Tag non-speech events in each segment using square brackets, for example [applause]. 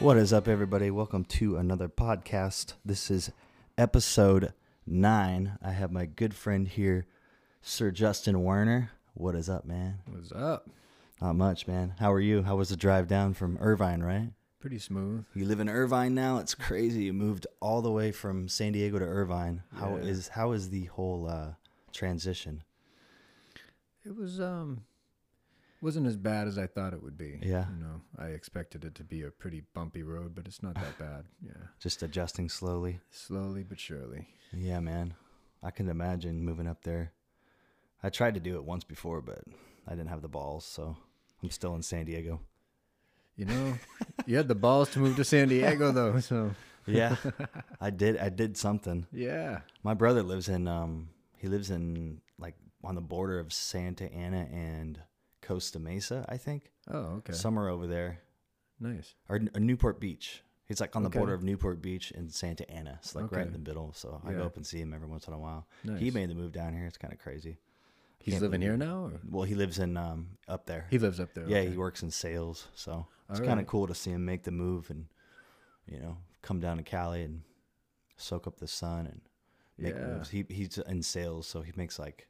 What is up, everybody? Welcome to another podcast. This is episode nine. I have my good friend here, Sir Justin Werner. What is up, man? What's up? Not much, man. How are you? How was the drive down from Irvine, right? Pretty smooth. You live in Irvine now. It's crazy. You moved all the way from San Diego to Irvine. How Yeah. is how is the whole uh, transition? It was um wasn't as bad as I thought it would be. Yeah. You know, I expected it to be a pretty bumpy road, but it's not that [sighs] bad. Yeah. Just adjusting slowly. Slowly but surely. Yeah, man. I can imagine moving up there. I tried to do it once before, but I didn't have the balls, so I'm still in San Diego. You know, you had the balls to move to San Diego [laughs] though, so Yeah, [laughs] I did. I did something. yeah. My brother lives in um he lives in like on the border of Santa Ana and Costa Mesa, I think, Oh, okay. somewhere over there, nice. or, or Newport Beach. He's like on the Okay. border of Newport Beach and Santa Ana. It's like right in the middle. So I go up and see him every once in a while. Nice. He made the move down here. It's kind of crazy. He's can't living here now or Well, he lives in um up there. he lives up there. yeah, okay. he works in sales, so it's All kind of cool to see him make the move and you know come down to Cali and soak up the sun and make Yeah. moves. He he's in sales, so he makes like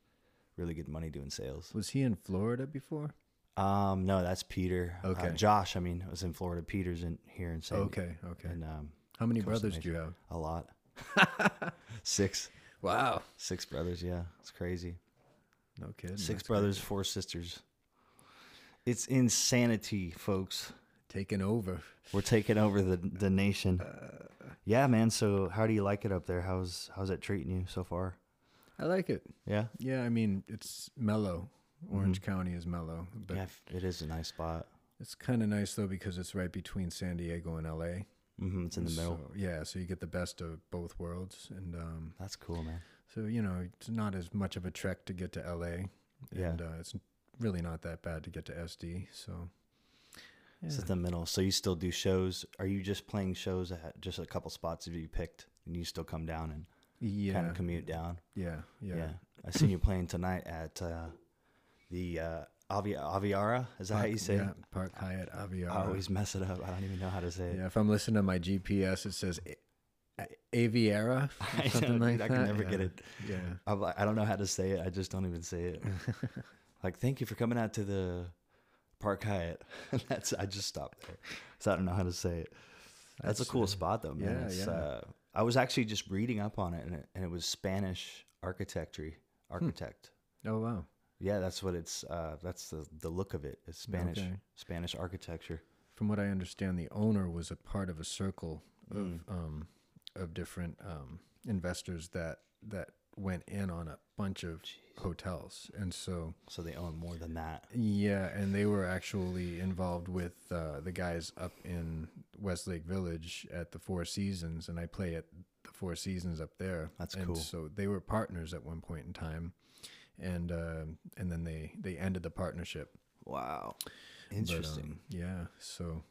really good money doing sales. Was he in Florida before? Um, no, that's Peter. Uh, Okay. Josh. I mean, I was in Florida. Peter's in here in San. Okay, okay. And um, How many brothers do you have? a lot. [laughs] six, Wow. six brothers. Yeah, it's crazy. No kidding. Six That's brothers, four sisters. It's insanity, folks. taking over. We're taking over the the nation. [laughs] Uh. Yeah, man. So, how do you like it up there? How's how's it treating you so far? I like it. Yeah, Yeah, I mean, it's mellow. Orange County is mellow, but yeah. It is a nice spot. it's kind of nice though because it's right between San Diego and LA. hmm It's in the middle. So, yeah, so you get the best of both worlds, and um, That's cool, man. so you know it's not as much of a trek to get to LA, Yeah. and uh, it's really not that bad to get to SD. So yeah, It's in the middle. So you still do shows? Are you just playing shows at just a couple spots that you picked, and you still come down and yeah, kind of commute down? yeah, yeah, Yeah. I seen you playing tonight at uh, the uh, Avi- Aviara. Is that how you say yeah, it? Park Hyatt Aviara. I always mess it up. I don't even know how to say it. yeah, if I'm listening to my GPS, it says A- A- Aviara, [laughs] know, something dude, like I that. can never yeah. get it. Yeah. I'm like, I don't know how to say it. I just don't even say it. [laughs] like, thank you for coming out to the Park Hyatt. [laughs] That's I just stopped there, so I don't know how to say it. That's, That's, a cool uh, spot though, man. yeah, It's, yeah. Uh, I was actually just reading up on it, and it, and it was Spanish architecture. Architect. Oh wow. Yeah, that's what it's. Uh, that's the the look of it. It's Spanish Okay. Spanish architecture. From what I understand, the owner was a part of a circle of Mm. um, of different um, investors that that went in on a bunch of hotels, and so So they own more than that. yeah, and they were actually involved with uh, the guys up in Westlake Village at the Four Seasons, and I play at the Four Seasons up there. That's and cool. So they were partners at one point in time, and uh, and then they they ended the partnership. Wow, But, interesting. um, yeah. So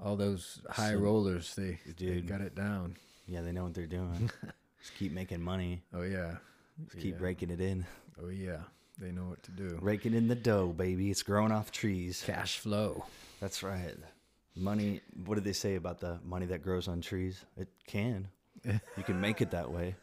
all those high So- rollers, they, they got it down. yeah, they know what they're doing. [laughs] just keep making money. Oh yeah. Just keep Yeah. raking it in. Oh yeah. They know what to do. Raking in the dough, baby. It's growing off trees. Cash flow. That's right. Money. What did they say about the money that grows on trees? It can. You can make it that way.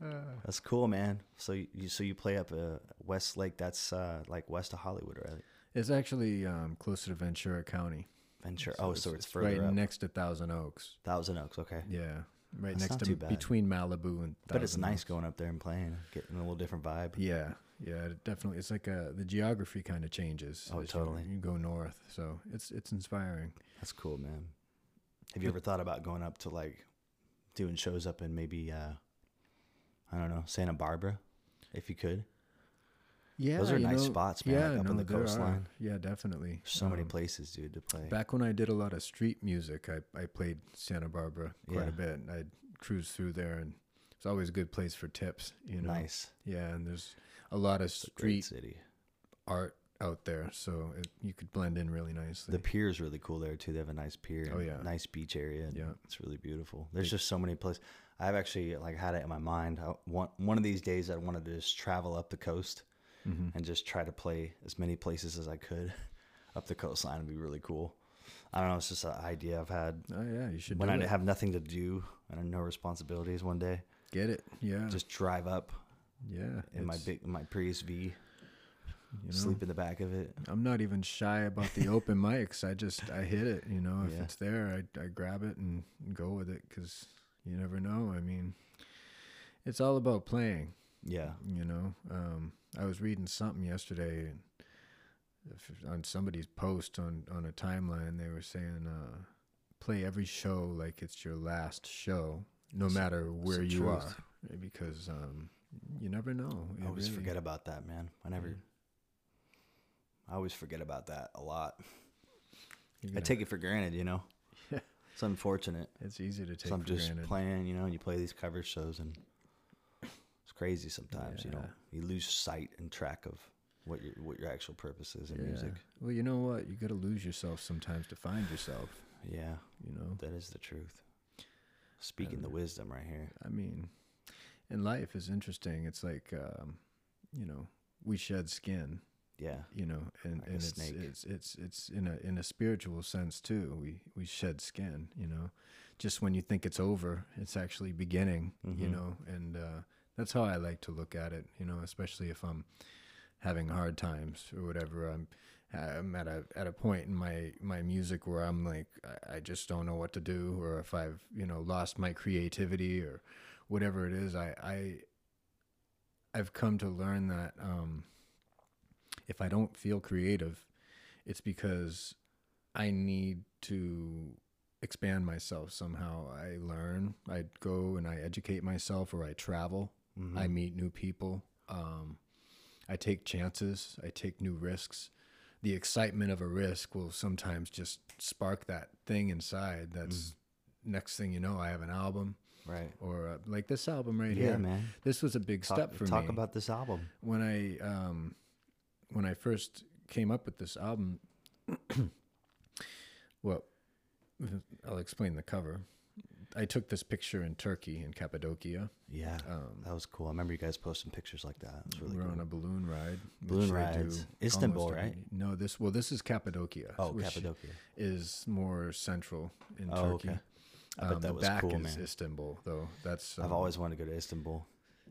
[laughs] That's cool, man. So you so you play up uh, Westlake. That's uh, like west of Hollywood, right? It's actually um, closer to Ventura County. Venture. oh, so it's, further right up. next to Thousand Oaks. Thousand Oaks. Okay. Yeah. Right That's next to between Malibu and. But it's nice going up there and playing, getting a little different vibe. Yeah, yeah, it definitely. It's like uh the geography kind of changes. Oh, as you- totally. You, go north, so it's it's inspiring. That's cool, man. Have you ever thought about going up to like doing shows up in maybe uh I don't know, Santa Barbara, if you could? Yeah, Those are nice know- spots, man, like up on the there are. coastline. Yeah, definitely. So many Um, places, dude, to play. Back when I did a lot of street music, I, I played Santa Barbara quite Yeah. a bit. I'd cruise through there, and it's always a good place for tips. You know, Nice. yeah, and there's a lot of It's a great street city. art out there, so it, you could blend in really nicely. The pier is really cool there too. They have a nice pier. Oh, and yeah. nice beach area. and Yeah. it's really beautiful. There's just so many places. I've actually like had it in my mind. I want one of these days. I wanted to just travel up the coast Mhm. and just try to play as many places as I could [laughs] up the coastline. Would be really cool. I don't know. It's just an idea I've had Oh yeah, you should when I it. have nothing to do and no responsibilities. One day, Get it? Yeah. just drive up yeah. in my big my Prius V, you know, sleep in the back of it. I'm not even shy about the open [laughs] mics. I just I hit it. You know, if Yeah. it's there, I I grab it and go with it because you never know. I mean, it's all about playing. Yeah, You know, um, I was reading something yesterday and if, on somebody's post on on a timeline. They were saying, uh, play every show like it's your last show, no It's- matter where you truth. are, because um, you never know. I always really- forget about that, man. I never. I always forget about that a lot. I take it for granted, you know. [laughs] Yeah. It's unfortunate. It's easy to take So I'm just granted. playing, you know, and you play these cover shows, and crazy sometimes. You know, you lose sight and track of what your what your actual purpose is in music. Well, you know what? You got to lose yourself sometimes to find yourself. Yeah, You know, that is the truth. Speaking the wisdom right here. I mean, and life is interesting. It's like, um, you know, we shed skin. Yeah, You know, and, Like and it's, it's it's it's in a in a spiritual sense too. We we shed skin. You know, just when you think it's over, it's actually beginning. You Mhm. know, and uh, that's how I like to look at it. You know, especially if I'm having hard times or whatever. I'm I'm at a at a point in my my music where I'm like I, just don't know what to do, or if I've you know lost my creativity or whatever it is. I I I've come to learn that um, if I don't feel creative, it's because I need to expand myself somehow. I learn, I go and I educate myself, or I travel. Mhm. I meet new people. Um, I take chances. I take new risks. The excitement of a risk will sometimes just spark that thing inside. That's next thing you know, I have an album right. or uh, like this album right Yeah, here. man. This was a big Talk, step for talk me Talk about this album. when I um, when I first came up with this album. [clears throat] well, I'll explain the cover. I took this picture in Turkey in Cappadocia. Yeah, Um, that was cool. I remember you guys posting pictures like that. It was really we're cool. on a balloon ride. Balloon rides. Istanbul, almost every- right? No, this well, this is Cappadocia. oh, Cappadocia. is more central in Oh, Turkey. okay. I bet Um, that the was back cool, is man. Istanbul, though. That's I've um, always wanted to go to Istanbul.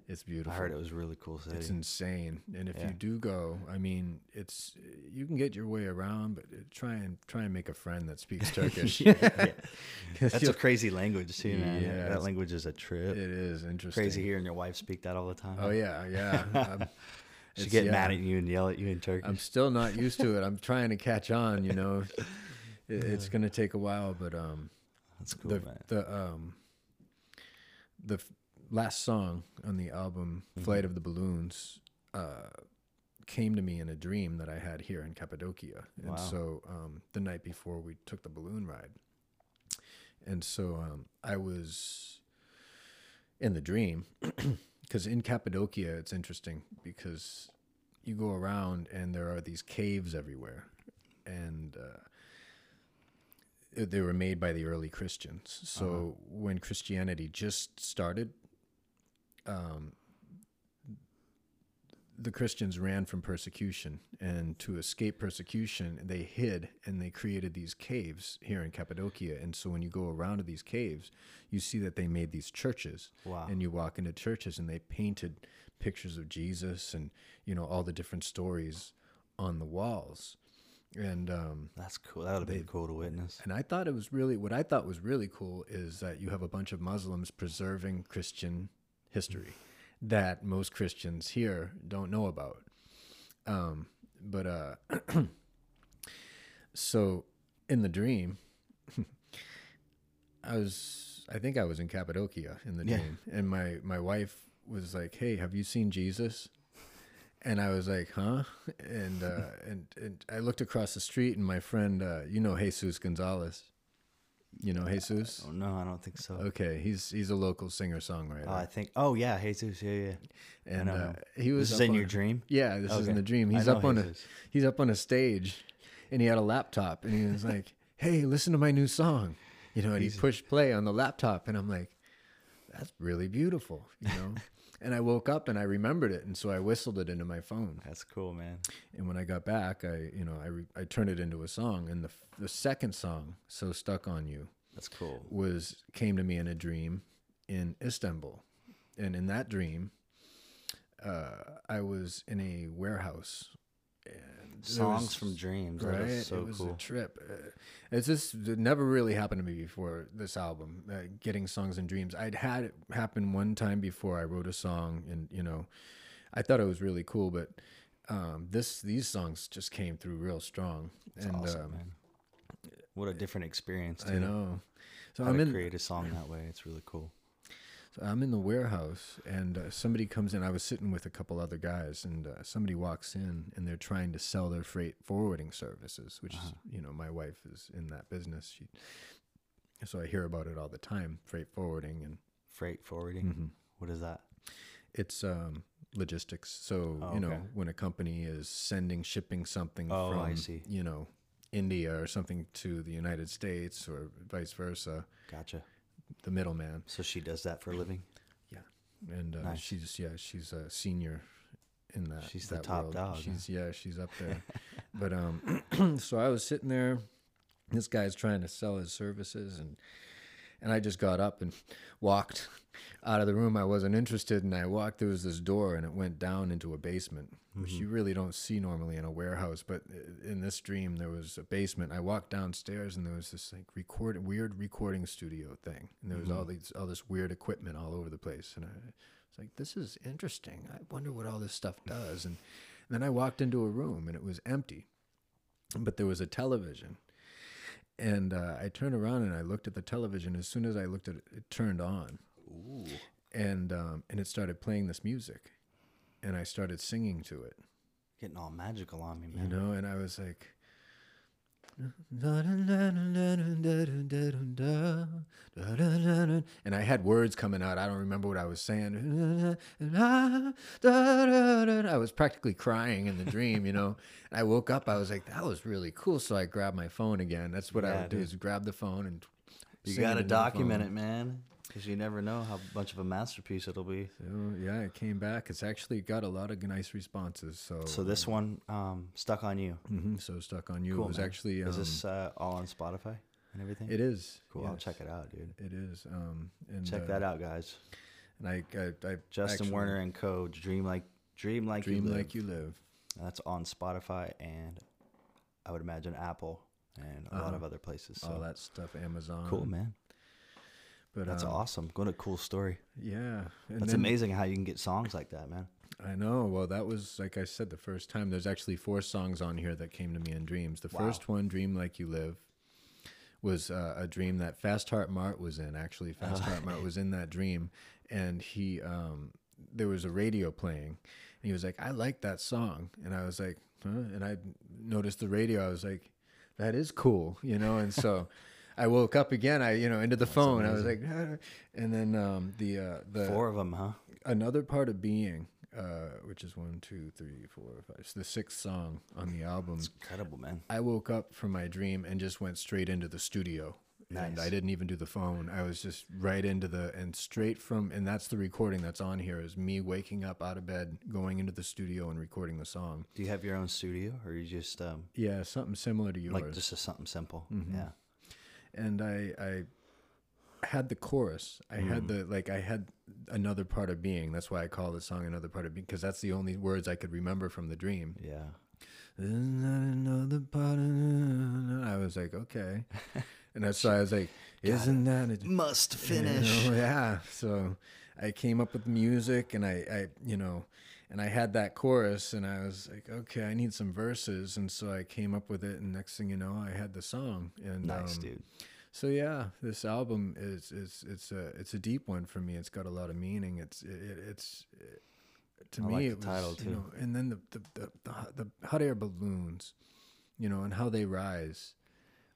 It's beautiful. I heard it was really cool city. It's insane, and if Yeah. you do go, I mean, it's you can get your way around, but uh, try and try and make a friend that speaks [laughs] Turkish. Yeah, [laughs] That's a crazy language too, man. Yeah, that language is a trip. it is interesting. Crazy hearing your wife speak that all the time. Oh yeah, yeah. [laughs] She get mad at you and yell at you in Turkish. I'm still not used to it. I'm trying to catch on. You know, it, it's gonna take a while, but um, That's cool, the man. the um, the last song on the album, Mm-hmm. "Flight of the Balloons," uh, came to me in a dream that I had here in Cappadocia, and so um, the night before we took the balloon ride, and so um, I was in the dream [clears throat] because in Cappadocia it's interesting because you go around and there are these caves everywhere, and uh, uh, they were made by the early Christians. So Uh-huh. when Christianity just started, um, the Christians ran from persecution, and to escape persecution, they hid and they created these caves here in Cappadocia. And so when you go around to these caves, you see that they made these churches, Wow. and you walk into churches and they painted pictures of Jesus and you know all the different stories on the walls. And um, That's cool. That would be cool to witness. and I thought it was really what I thought was really cool is that you have a bunch of Muslims preserving Christian history that most Christians here don't know about. Um, but uh, [clears throat] so in the dream, [laughs] I was I think I was in Cappadocia in the Yeah. dream, and my my wife was like, "Hey, have you seen Jesus?" And I was like, "Huh?" And uh, [laughs] and and I looked across the street, and my friend, uh, you know, Jesus Gonzalez. You know Jesus? Oh no, I don't think so. Okay, he's he's a local singer songwriter, Oh, I think. Oh yeah, Jesus. Yeah, yeah. and uh, he was This is in on your dream. Yeah, this is in Okay. the dream. He's up on a he's up on a stage, and he had a laptop, and he was like, "Hey, listen to my new song," you know, and he pushed play on the laptop, and I'm like, that's really beautiful, you know. [laughs] and I woke up and I remembered it, and so I whistled it into my phone. That's cool, man. And when I got back, I you know I re- I turned it into a song, and the f- the second song, "So Stuck on You," That's cool. was came to me in a dream in Istanbul, and in that dream, uh, I was in a warehouse. And Songs was- from dreams. Right? so it was cool. a trip. Uh, it's just it never really happened to me before this album. Uh, getting songs in dreams. I'd had it happen one time before. I wrote a song, and you know, I thought it was really cool. But um, this these songs just came through real strong. That's and awesome, um, man. What a different experience. I know. So How I'm to in. create a song that way. It's really cool. So I'm in the warehouse, and uh, somebody comes in. I was sitting with a couple other guys, and uh, somebody walks in, and they're trying to sell their freight forwarding services, which Uh-huh. is, you know, my wife is in that business. She, so I hear about it all the time, freight forwarding, and Freight forwarding. Mhm. What is that? it's um, logistics. So Oh, you know, okay. when a company is sending, shipping something Oh, from, I see. you know, India or something to the United States, or vice versa, Gotcha. The middleman. So she does that for a living. Yeah, and uh, Nice. she's yeah she's a senior in that She's the top world. dog, huh? she's yeah she's up there [laughs] but um [clears throat] so i was sitting there this guy's trying to sell his services and and i just got up and [laughs] walked [laughs] out of the room i wasn't interested and i walked there was this door and it went down into a basement which Mm-hmm. you really don't see normally in a warehouse but in this dream there was a basement. I walked downstairs and there was this like record weird recording studio thing. And there was all Mm-hmm. these all this weird equipment all over the place. And i was like this is interesting. I wonder what all this stuff does. And, then i walked into a room and it was empty but there was a television and uh, i turned around and i looked at the television as soon as i looked at it it turned on Ooh. and um, and it started playing this music and i started singing to it Getting all magical on me, man. you know and i was like and i had words coming out. I don't remember what i was saying. I was practically crying in the dream you know. And i woke up i was like that was really cool. So i grabbed my phone again. That's what i Yeah, would do is grab the phone and You got to document it, man. Because you never know how much of a masterpiece it'll be. So yeah, it came back. It's actually got a lot of nice responses. So So this one, um, stuck on you. hmm so stuck on you. Cool, it was man. actually um, is this uh, all on Spotify and everything? it is Cool. I'll check it out, dude. It is. Um, and Check uh, that out, guys. And I, I, I Justin actually- Werner and Co. Dream like, dream like, Dream you live. like you live. That's on Spotify and I would imagine Apple and a lot Uh-huh. of other places. So All that stuff. Amazon. cool, man. But That's um, awesome. What a cool story. Yeah. And That's then- amazing how you can get songs like that, man. I know. Well, that was like I said the first time. There's actually four songs on here that came to me in dreams. The Wow. first one, "Dream Like You Live," was uh, a dream that Fast Heart Mart was in. Actually, Fast. [laughs] Heart Mart was in that dream, and he um, there was a radio playing, and he was like, "I like that song," and I was like, huh? and I noticed the radio. I was like, "That is cool," you know, and so. [laughs] I woke up again. I, you know, into the phone. I was like, and then um, the uh, the Four of them, huh? another part of being uh, which is one two three four five it's the sixth song on the album It's incredible, man. i woke up from my dream and just went straight into the studio and i didn't even do the phone i was just right into the and straight from and that's the recording that's on here is me waking up out of bed going into the studio and recording the song Do you have your own studio, or you just um, yeah something similar to yours like just a something simple? Mm-hmm. Yeah. And I I had the chorus. I Mm. had the like I had another part of being. That's why I call the song another part of being because that's the only words I could remember from the dream. Yeah. Isn't that another part of I was like, okay. [laughs] And that's why I was like, isn't that a [laughs] Must you finish. know, yeah. So I came up with music and I, I, you know, and I had that chorus and I was like, okay, I need some verses. And so I came up with it. And next thing you know, I had the song. And Nice, um, dude. So yeah, this album is is it's a it's a deep one for me. It's got a lot of meaning. It's it, it's it, to I me like it the was title, you too. know, and then the the, the the the hot air balloons, you know, and how they rise,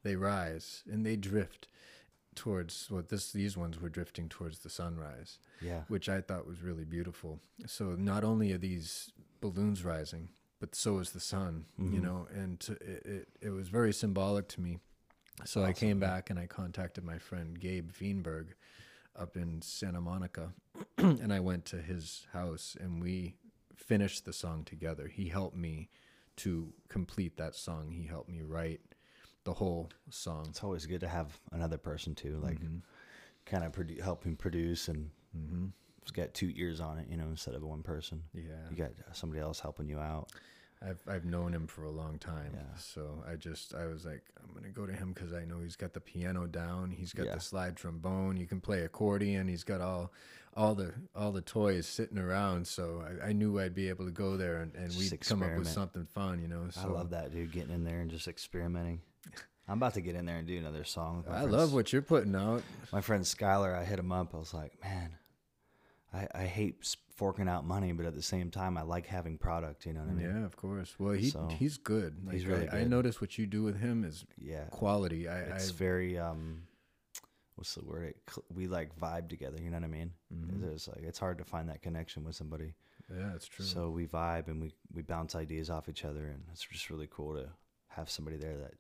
they rise and they drift towards what this these ones were drifting towards the sunrise, Yeah. which I thought was really beautiful. So not only are these balloons rising, but so is the sun, you Mhm. know, and to, it, it it was very symbolic to me. So I came back and I contacted my friend Gabe Feenberg up in Santa Monica, [clears throat] and I went to his house and we finished the song together. He helped me to complete that song. He helped me write the whole song. It's always good to have another person too, like Mm-hmm. kind of produ- help him produce and just get two ears on it, you know, instead of one person. Yeah. You got somebody else helping you out. I've I've known him for a long time, Yeah. so I just I was like I'm gonna go to him because I know he's got the piano down, he's got Yeah. the slide trombone, you can play accordion, he's got all all the all the toys sitting around. So I, I knew I'd be able to go there and, and Just we'd come up with something fun, you know. So I love that, dude, getting in there and just experimenting. I'm about to get in there and do another song. I friend love what you're putting out. my friend Skylar. I hit him up. I was like, man, I, I hate forking out money, but at the same time, I like having product. You know what I mean? Yeah, of course. Well, he So, he's good. Like, he's really I, I notice what you do with him is Yeah. quality. I, It's I very um, what's the word? It, we like vibe together. You know what I mean? Mm-hmm. It's like it's hard to find that connection with somebody. yeah, it's true. So we vibe and we we bounce ideas off each other, and it's just really cool to have somebody there that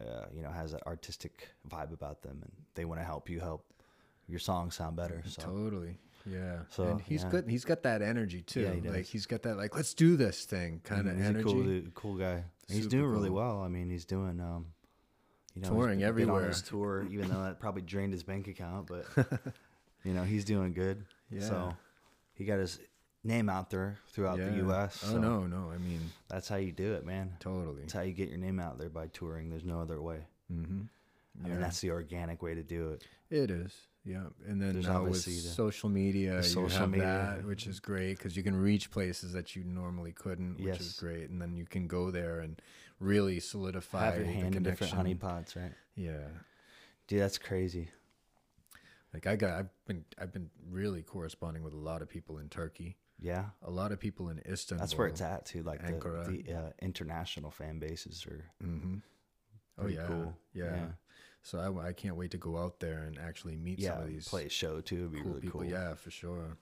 uh, you know has that artistic vibe about them, and they want to help you help your song sound better. So Totally. Yeah. So, and he's yeah. good. He's got that energy too. Yeah, he Like does. he's got that like let's do this thing kind of energy. cool, dude, cool guy. He's doing really well. I mean, he's doing um, you know, Touring everywhere. on his tour, even though that probably drained his bank account, but [laughs] you know he's doing good. Yeah. So he got his name out there throughout the Yeah. U.S. Oh no, no. I mean, that's how you do it, man. totally. That's how you get your name out there by touring. There's no other way. Mm-hmm. I mean, that's the organic way to do it. It is, yeah. And then There's now with obviously the- social media, you social have media. that, which is great because you can reach places that you normally couldn't, which is Yes. great. And then you can go there and really solidify Have your the hand in different honey connection. pots, right? Yeah, Dude, that's crazy. like I got, I've been, I've been really corresponding with a lot of people in Turkey, Yeah, a lot of people in Istanbul. that's where it's at too. Like the, Ankara. the uh, international fan bases are Mm-hmm. Oh yeah, cool. yeah. So I, I can't wait to go out there and actually meet yeah. some of these play a show too. It'd be cool really people. cool. Yeah, for sure.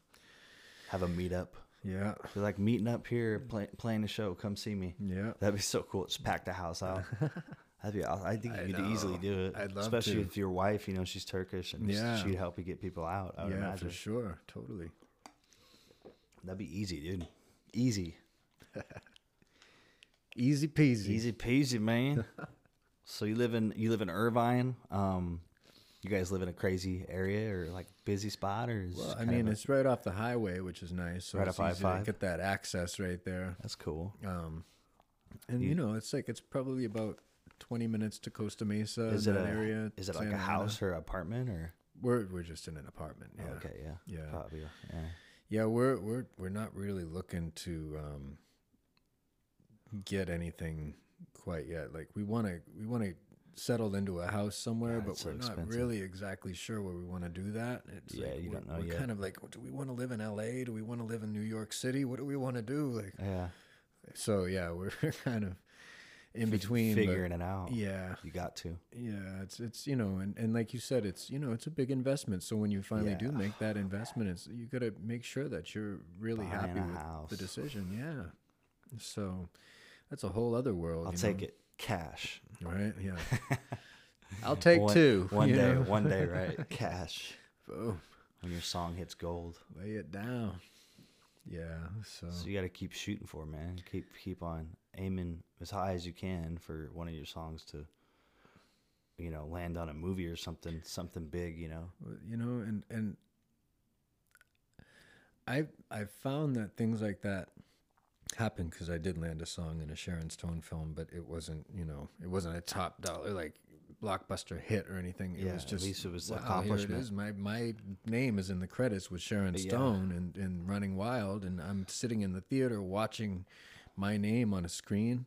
Have a meetup. Yeah, Be like meeting up here, play, playing a show. Come see me. yeah. That'd be so cool. Just pack the house out. [laughs] That'd be. aw- I think I you could easily do it. I'd love especially to. if your wife, you know, she's Turkish and Yeah. she'd help you get people out. I would yeah, imagine for sure. Totally. That'd be easy, dude. Easy, [laughs] Easy peasy. easy peasy, man. [laughs] so you live in you live in Irvine. Um, you guys live in a crazy area or like busy spot or? Is Well, I mean, a- it's right off the highway, which is nice. So Right it's off easy to I-5. get that access right there. that's cool. Um, and you, know, it's like it's probably about twenty minutes to Costa Mesa. Is in it that area. is it like Santa a Ana. house or apartment or? We're we're just in an apartment. Yeah. Okay, yeah, Yeah. probably. Yeah. Yeah, we're we're we're not really looking to um, get anything quite yet. Like we want to we want to settle into a house somewhere, Yeah, but we're not expensive. really exactly sure where we want to do that. It's Yeah, like you don't know we're yet. kind of like, do we want to live in L.A.? Do we want to live in New York City? What do we want to do? Like, Yeah. so yeah, [laughs] we're kind of in between, but figuring it out. Yeah, You got to. yeah, it's it's you know, and, and like you said, it's you know, it's a big investment. So when you finally do make that investment, it's you got to make sure that you're really Buying happy with house. the decision. Yeah. So that's a whole other world. I'll take know? it cash. Right? Yeah. [laughs] I'll take one, two. One [laughs] day, know? one day, right? [laughs] Cash. Boom. When your song hits gold. Lay it down. Yeah. So, So you got to keep shooting for, it, man. Keep keep on aiming as high as you can for one of your songs to, you know, land on a movie or something, something big. You know. you know, and and I I found that things like that happen because I did land a song in a Sharon Stone film, but it wasn't you know it wasn't a top dollar like blockbuster hit or anything. It Yeah, was at least it was wow, Here it accomplishment. My my name is in the credits with Sharon Yeah. Stone and and Running Wild, and I'm sitting in the theater watching my name on a screen,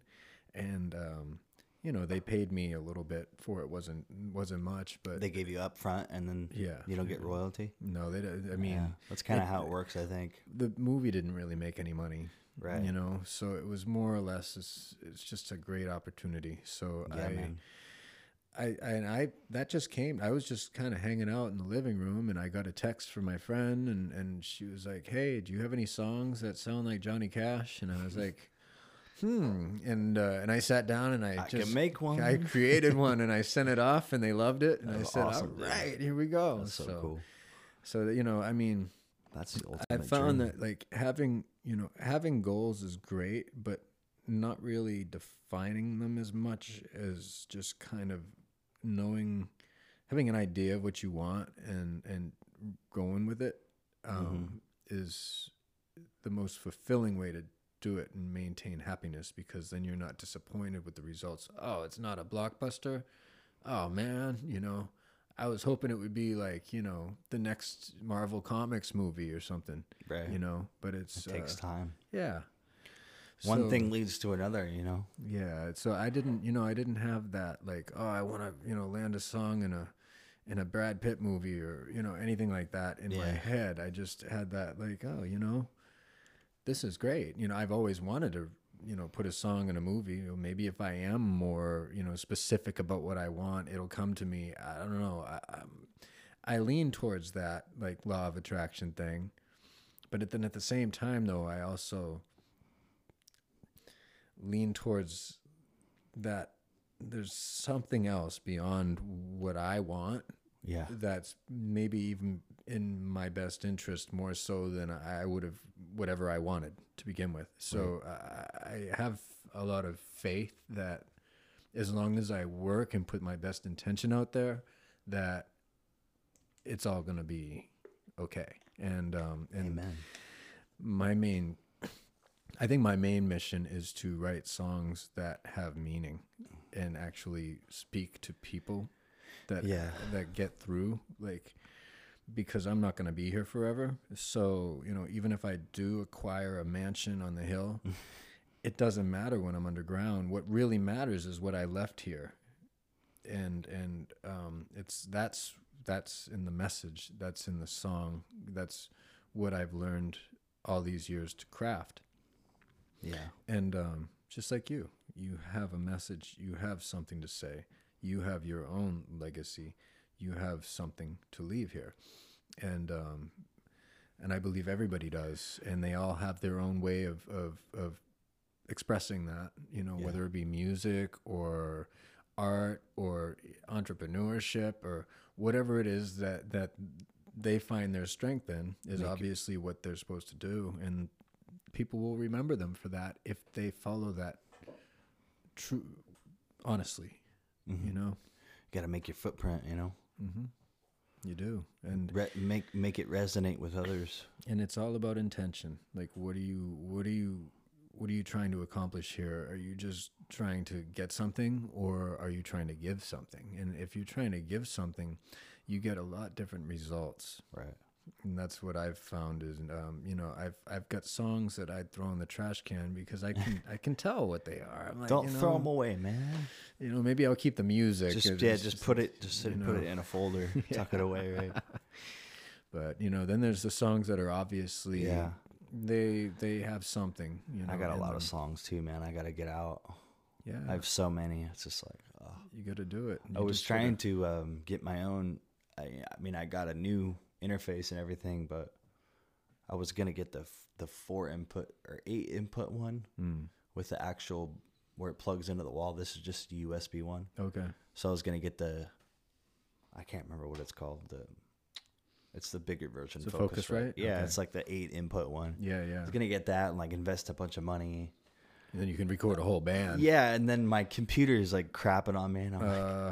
and um, you know they paid me a little bit for it. wasn't wasn't much, but They gave you up front, and then Yeah. you don't get royalty. no, they. don't- I mean. yeah, that's kind of how it works, I think. the movie didn't really make any money Right. you know so it was more or less it's, it's just a great opportunity so Yeah, I, man. I I and I that just came I was just kind of hanging out in the living room and I got a text from my friend and and she was like hey do you have any songs that sound like Johnny Cash and I was like hmm and uh, and I sat down and I, I just can make one. I created one [laughs] and I sent it off and they loved it and I said awesome, all dude. here we go That's so, cool. So that, you know, I mean, That's the ultimate. I found dream. that like having you know having goals is great, but not really defining them as much as just kind of knowing, having an idea of what you want and and going with it um, is the most fulfilling way to do it and maintain happiness because then you're not disappointed with the results. Oh, it's not a blockbuster. Oh man, you know. I was hoping it would be like you know the next Marvel Comics movie or something, right. you know. But it's it takes uh, time. yeah. One So- thing leads to another. You know. Yeah. So I didn't, you know, I didn't have that like, oh, I want to, you know, land a song in a in a Brad Pitt movie or you know anything like that in my head. I just had that like, oh, you know, this is great. You know, I've always wanted to, you know, put a song in a movie. Maybe if I am more, you know, specific about what I want, it'll come to me. I don't know. I, I'm, I lean towards that like law of attraction thing, but then at the same time, though, I also lean towards that there's something else beyond what I want Yeah. that's maybe even in my best interest more so than I would have whatever I wanted to begin with. So I, I have a lot of faith that as long as I work and put my best intention out there, that it's all gonna be okay. And um and Amen. my main I think my main mission is to write songs that have meaning and actually speak to people that Yeah. that get through like because I'm not going to be here forever. So, you know, even if I do acquire a mansion on the hill, [laughs] it doesn't matter when I'm underground. What really matters is what I left here. And and um it's that's that's in the message, that's in the song. That's what I've learned all these years to craft. Yeah. And um, just like you, you have a message, you have something to say, you have your own legacy, you have something to leave here, and um, and I believe everybody does, and they all have their own way of of, of expressing that. You know, Yeah. whether it be music or art or entrepreneurship or whatever it is that that they find their strength in is Make it- obviously what they're supposed to do and people will remember them for that if they follow that true honestly Mm-hmm. you know Got to make your footprint. You know. Mm-hmm. you do and Re- make make it resonate with others. and it's all about intention like what are you what are you what are you trying to accomplish here are you just trying to get something or are you trying to give something and if you're trying to give something you get a lot different results Right. And that's what I've found is um, you know I've I've got songs that I'd throw in the trash can because I can I can tell what they are. I'm like, Don't you know, throw them away, man. You know, maybe I'll keep the music. Just yeah, just put it, just put know. it in a folder, [laughs] tuck it away, right? [laughs] But you know, then there's the songs that are obviously Yeah. they they have something. You know, I got a lot of songs too, man. I got to get out. Yeah, I have so many. It's just like, oh. you got to do it. I was just gotta- trying to um, get my own. I, I mean, I got a new interface and everything, but I was gonna get the the four input or eight input one Mm, with the actual where it plugs into the wall. This is just a USB one, okay. so I was gonna get the. I can't remember what it's called. The it's the bigger version. It's a Focusrite? Yeah, Okay. it's like the eight input one. Yeah, yeah. I was gonna get that and like invest a bunch of money. And then you can record a whole band. Yeah, and then my computer is like crapping on me, and I'm like, Uh,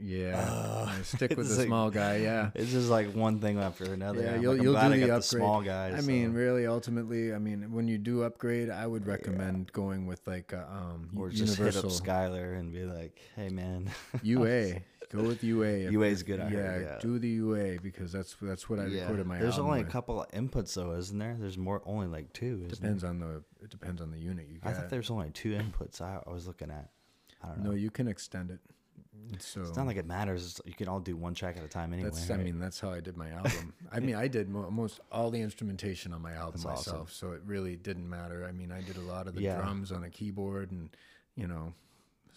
yeah. I [laughs] stick with the like- small guy. Yeah. It's just like one thing after another. Yeah, I'm you'll like, you'll do I the upgrade. the small guys. I mean, really, ultimately, I mean, when you do upgrade, I would recommend going with like a, um or just hit up universal Skylar and be like, "Hey, man, UA. [laughs] Go with UA. UA is good. I yeah, heard, yeah, do the UA because that's that's what I Yeah. recorded my There's only a couple of inputs though, isn't there? There's more, only like two. Isn't Depends on the it depends on the unit you There? I got. thought there's only two inputs. I, I was looking at. I don't know. no, you can extend it. So it's not like it matters. You can all do one track at a time anyway. that's I mean that's how I did my [laughs] album. I mean I did mo- most all the instrumentation on my album That's awesome. myself, so it really didn't matter. I mean I did a lot of the Yeah. drums on a keyboard and you know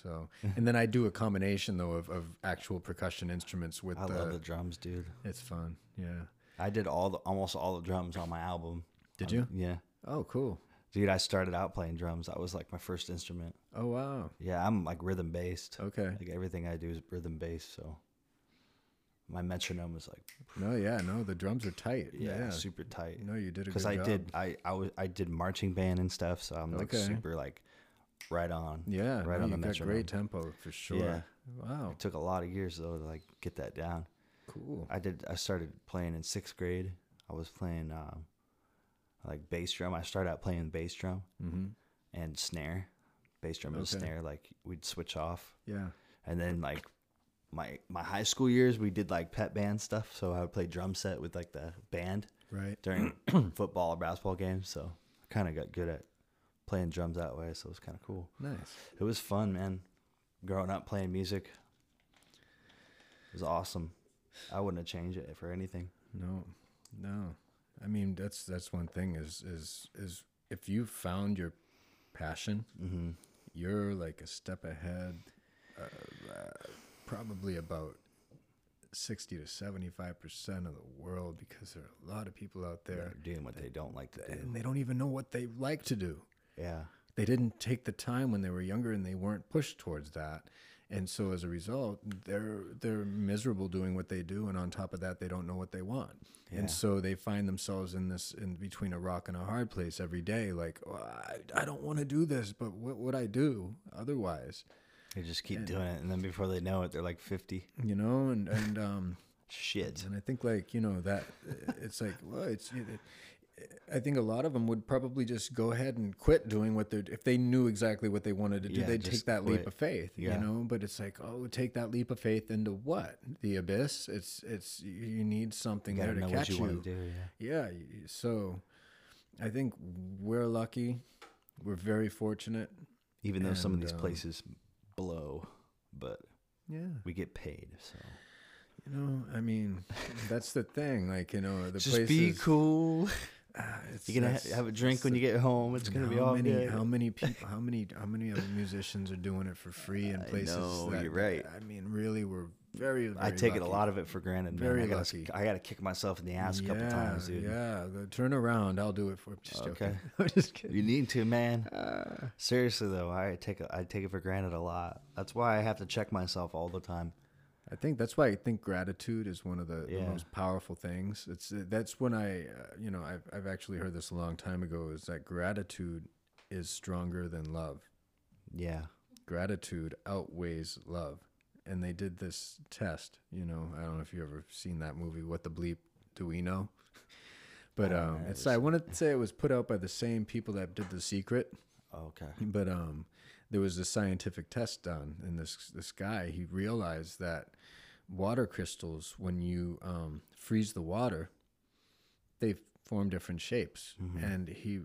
so and then I do a combination though of, of actual percussion instruments with I the, love the drums, dude. it's fun. Yeah. I did all the almost all the drums on my album. Did Um, you? Yeah, Oh cool. Dude. I started out playing drums. That was like my first instrument. Oh wow. Yeah, I'm like rhythm based. Okay. Like everything I do is rhythm based. So my metronome was like No, yeah, no, the drums are tight. yeah, Yeah, super tight. No, you did a good Because I job. did I I was I did marching band and stuff, so I'm like Okay. super like right on. Yeah, right no, on you the got metronome. great tempo for sure. Yeah. Wow, It took a lot of years though to like get that down. cool. I did. I started playing in sixth grade. I was playing um, like bass drum. I started out playing bass drum Mm-hmm. and snare, bass drum and Okay. snare. Like we'd switch off, Yeah. and then like my my high school years, we did like pep band stuff. So I would play drum set with like the band Right. during [clears throat] [clears throat] football or basketball games. So I kind of got good at playing drums that way. So it was kind of cool. Nice. It was fun, man. Growing up playing music it was awesome. I wouldn't have changed it for anything. No, no. I mean, that's that's one thing is is is if you found your passion, Mm-hmm. you're like a step ahead, uh, uh, probably about sixty to seventy five percent of the world because there are a lot of people out They're there doing what they don't like to do. and they don't even know what they like to do. Yeah. They didn't take the time when they were younger and they weren't pushed towards that. And so as a result, they're they're miserable doing what they do and on top of that they don't know what they want. Yeah. And so they find themselves in this in between a rock and a hard place every day like oh, I, I don't want to do this, but what would I do otherwise? They just keep doing it, and then before they know it, they're like fifty. You know, and and um [laughs] Shit. and I think like, you know, that it's like, well, it's it, I think a lot of them would probably just go ahead and quit doing what they're if they knew exactly what they wanted to do. Yeah, they'd take that leap of faith, Yeah. you know. But it's like, oh, take that leap of faith into what? The abyss. It's it's you need something You there know catch you, you. do. Yeah. Yeah. So, I think we're lucky. We're very fortunate. Even though some of these um, places blow, but Yeah. we get paid. So You know, I mean, that's the thing. Like, you know, the just places. be cool. [laughs] ah, it's- You're gonna ha- have a drink when the you get home. It's gonna be all many, good. How many [laughs] people? How many? How many other musicians are doing it for free in places? that, you're right. I mean, really, we're very. very I take it a lot of it for granted, man. Very I gotta, lucky. I gotta kick myself in the ass a couple yeah, times, dude. Yeah, turn around. I'll do it for. Just. Okay. [laughs] I'm just kidding. You need to, man. Uh, Seriously though, I take I take it for granted a lot. That's why I have to check myself all the time. I think that's why I think gratitude is one of the, the most powerful things. It's that's when I, uh, you know, I've I've actually heard this a long time ago. Is that gratitude is stronger than love. Yeah. gratitude outweighs love. And they did this test, you know, I don't know if you ever seen that movie, What the Bleep Do We Know? [laughs] But Oh, um, it's I want to say it was put out by the same people that did The Secret. Okay. But um, there was a scientific test done, and this this guy he realized that water crystals, when you um, freeze the water, they form different shapes, and he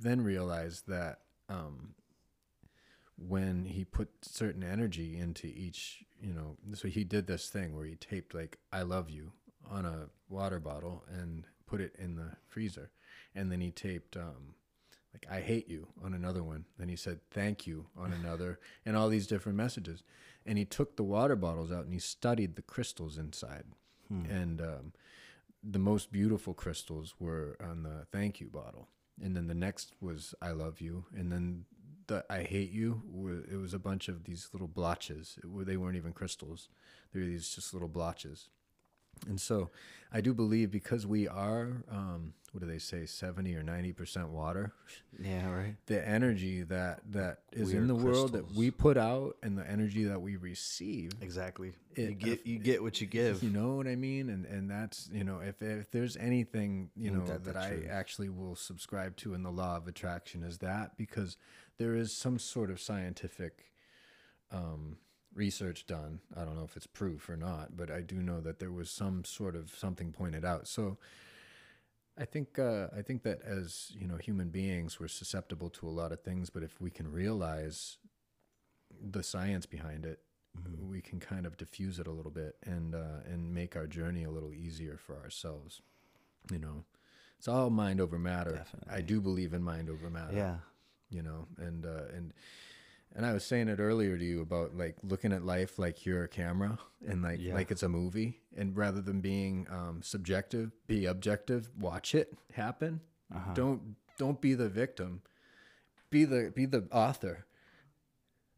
then realized that um, when he put certain energy into each, you know, so he did this thing where he taped like "I love you" on a water bottle and put it in the freezer, and then he taped um, like I hate you on another one. Then he said thank you on [laughs] another, and all these different messages. And he took the water bottles out and he studied the crystals inside. And um, the most beautiful crystals were on the thank you bottle. And then the next was I love you. And then the I hate you, were, it was a bunch of these little blotches. It, they weren't even crystals, they were these just little blotches. And so I do believe because we are, um, what do they say, 70 or 90% water, Yeah. Right. the energy that, that is in the world that we put out and the energy that we receive. Exactly. It- you get you get what you give. You know what I mean? And and that's, you know, if, if there's anything, you know, that that, I actually will subscribe to in the law of attraction is that because there is some sort of scientific um, research done. I don't know if it's proof or not, but I do know that there was some sort of something pointed out. So I think uh, I think that as you know, human beings, we're susceptible to a lot of things. But if we can realize the science behind it, Mm-hmm. we can kind of diffuse it a little bit and uh, and make our journey a little easier for ourselves. You know, it's all mind over matter. I do believe in mind over matter Yeah. you know and uh, and and I was saying it earlier to you about like looking at life like you're a camera and like Yeah. like it's a movie and rather than being um, subjective be objective watch it happen Uh-huh. don't don't be the victim be the be the author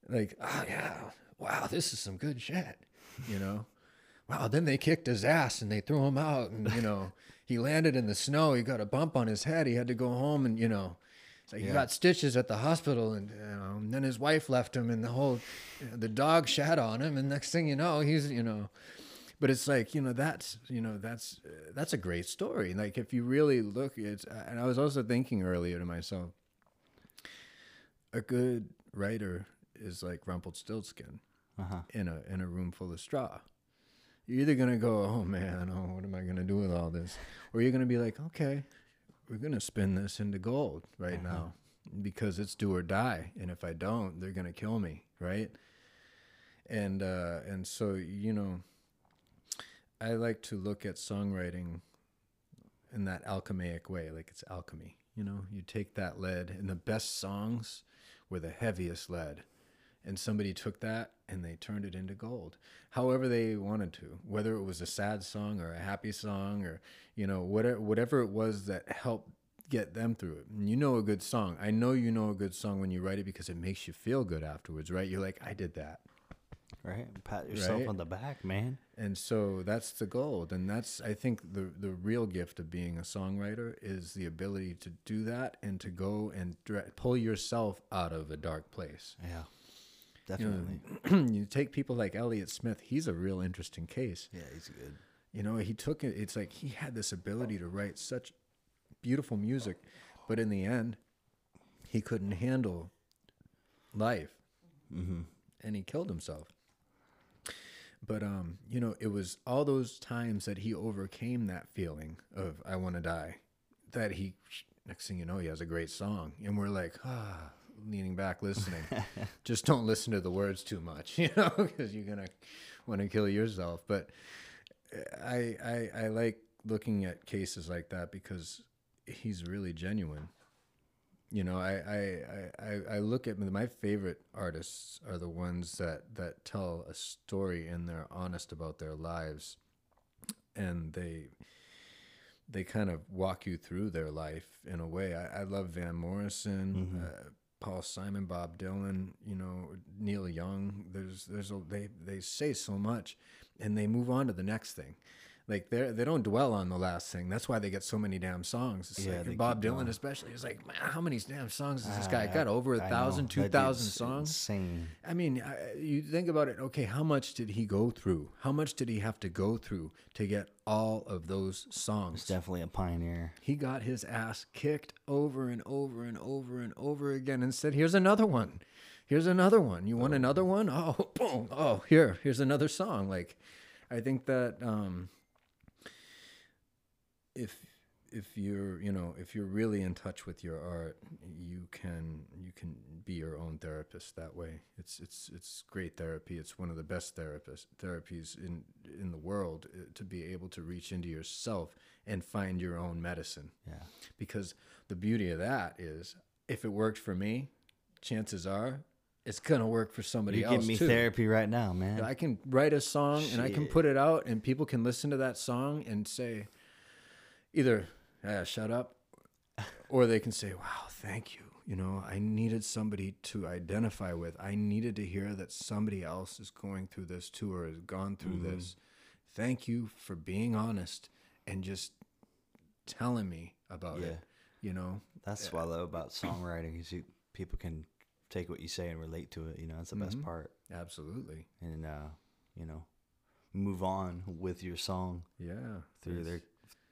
like oh yeah wow this is some good shit you know wow, then they kicked his ass and they threw him out. And, you know, he landed in the snow. He got a bump on his head. He had to go home and, you know, so he Yeah. got stitches at the hospital, and, you know, and then his wife left him, and the whole, you know, the dog shat on him, and next thing you know, he's, you know, but it's like you know that's you know that's uh, that's a great story. Like if you really look, it's and I was also thinking earlier to myself, a good writer is like Rumpelstiltskin Uh-huh. in a in a room full of straw. You're either gonna go, oh man, oh what am I gonna do with all this, or you're gonna be like, okay, we're gonna spin this into gold right now because it's do or die, and if I don't, they're gonna kill me, right? And uh, and so you know, I like to look at songwriting in that alchemaic way, like it's alchemy. You know, you take that lead, and the best songs were the heaviest lead and somebody took that and they turned it into gold however they wanted to whether it was a sad song or a happy song or you know whatever whatever it was that helped get them through it and you know a good song i know you know a good song when you write it because it makes you feel good afterwards right you're like i did that Right? Pat yourself Right? on the back, man. and so that's the gold and that's i think the the real gift of being a songwriter is the ability to do that and to go and pull yourself out of a dark place Yeah. You know, Definitely. [clears throat] you take people like Elliott Smith, he's a real interesting case. yeah, he's good. You know, he took it, it's like he had this ability to write such beautiful music, but in the end, he couldn't handle life Mm-hmm. and he killed himself. But um, you know, it was all those times that he overcame that feeling of I want to die, that he next thing you know he has a great song, and we're like ah, leaning back listening. [laughs] Just don't listen to the words too much, [laughs] you know, because you're gonna want to kill yourself. But I, I I like looking at cases like that because he's really genuine. You know, I I, I, I- look at my favorite artists are the ones that, that tell a story and they're honest about their lives and they they kind of walk you through their life in a way. I, I love Van Morrison, uh, Paul Simon, Bob Dylan, you know, Neil Young. There's there's a, they they say so much and they move on to the next thing. Like they they don't dwell on the last thing. That's why they get so many damn songs. It's Yeah, like, Bob Dylan going. especially is like, man, how many damn songs has this guy Ah, got? Over a I know. thousand, two That thousand songs. Insane. I mean, I- you think about it. Okay, how much did he go through? How much did he have to go through to get all of those songs? He's definitely a pioneer. He got his ass kicked over and over and over and over again, and said, "Here's another one. Here's another one. You want another one? Oh, [laughs] boom. Oh, here, here's another song." Like, I think that um, if if you're you know if you're really in touch with your art you can you can be your own therapist that way. It's it's it's great therapy. It's one of the best therapist therapies in in the world uh, to be able to reach into yourself and find your own medicine. Yeah. because the beauty of that is if it worked for me chances are it's gonna work for somebody You're else giving me too. therapy right now, man. I can write a song and I can put it out, and people can listen to that song and say, either ah, "shut up," or they can say, "Wow, thank you." You know, I needed somebody to identify with. I needed to hear that somebody else is going through this too, or has gone through Mm-hmm. this. Thank you for being honest and just telling me about Yeah. it. You know, That's what I love about songwriting is you people can take what you say and relate to it. You know, that's the best Mhm. part. absolutely, And uh, you know, move on with your song yeah. through their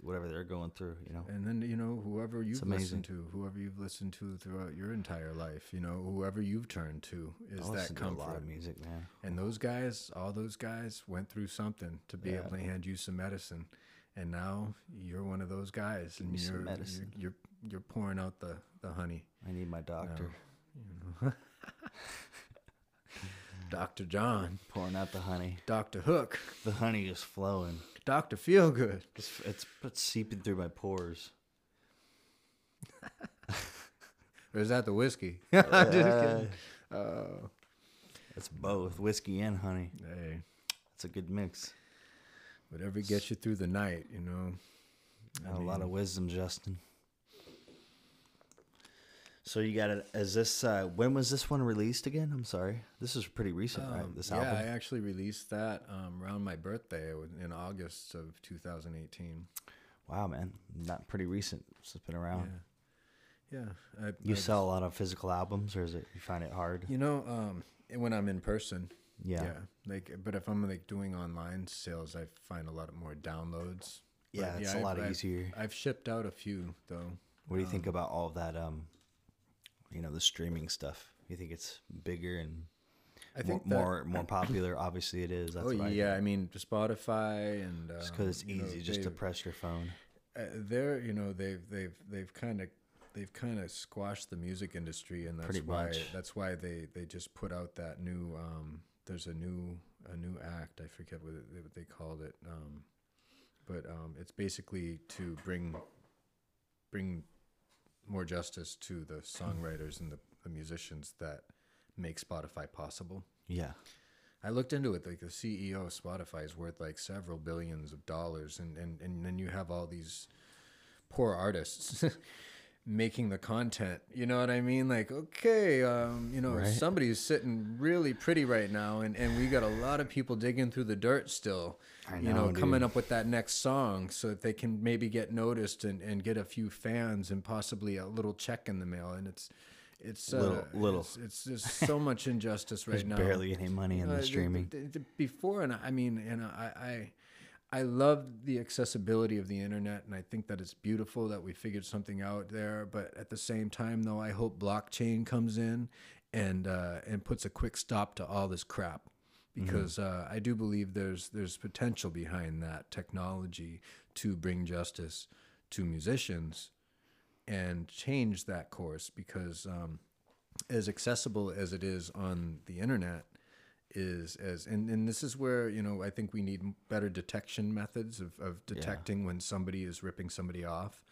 whatever they're going through. You know. And then you know whoever you've listened to, whoever you've listened to throughout your entire life, you know whoever you've turned to is I that listen to a lot of music, man. And those guys, all those guys, went through something to be Yeah. able to hand you some medicine. And now you're one of those guys, Give and you're, medicine. you're you're you're pouring out the the honey. I need my doctor You know? [laughs] Doctor John, pouring out the honey. Doctor Hook, The honey is flowing. Doctor Feelgood. It's it's, it's seeping through my pores. [laughs] Or is that the whiskey? [laughs] Uh, Just kidding. Oh, it's both whiskey and honey. hey. It's a good mix. whatever gets you through the night, you know. I Got a lot of wisdom, Justin. So you got it. Is this uh, when was this one released again? I'm sorry. This is pretty recent, right? Um, This yeah, album. I actually released that um, around my birthday in August of 2018. Wow, man, not pretty recent. It's been around. Yeah, yeah. I, You I've- sell a lot of physical albums, or is it you find it hard? You know, um, when I'm in person, Yeah. yeah. Like, but if I'm like doing online sales, I find a lot more downloads. But, Yeah, it's a I've- lot I've- easier. I've shipped out a few though. What do you think Um, about all that? Um, you know, the streaming stuff. You think it's bigger and I more that, more, more popular? Obviously, it is. That's oh I yeah, I think. mean Spotify and just because it's you know, easy just to press your phone. uh, they're you know they've they've they've kind of they've kind of squashed the music industry and that's Pretty why much. that's why they they just put out that new um there's a new a new act i forget what, it, what they called it um but um it's basically to bring bring more justice to the songwriters and the, the musicians that make spotify possible Yeah, I looked into it. Like the CEO of Spotify is worth like several billions of dollars, and and and then you have all these poor artists [laughs] making the content. You know what I mean? Like, okay, um, you know, Right. somebody's sitting really pretty right now, and and we got a lot of people digging through the dirt still. I you know, know, coming up with that next song so that they can maybe get noticed and, and get a few fans and possibly a little check in the mail. And it's it's uh, Little- little. It's, it's just so much injustice [laughs] right there's now. barely any money in Uh, the streaming. the- the- before, and I mean, know, I, I, I love the accessibility of the internet, and I think that it's beautiful that we figured something out there. But at the same time, though, I hope blockchain comes in and uh, and puts a quick stop to all this crap, because uh, I do believe there's there's potential behind that technology to bring justice to musicians and change that course because um, as accessible as it is on the internet is as and, and this is where you know i think we need better detection methods of, of detecting when somebody is ripping somebody off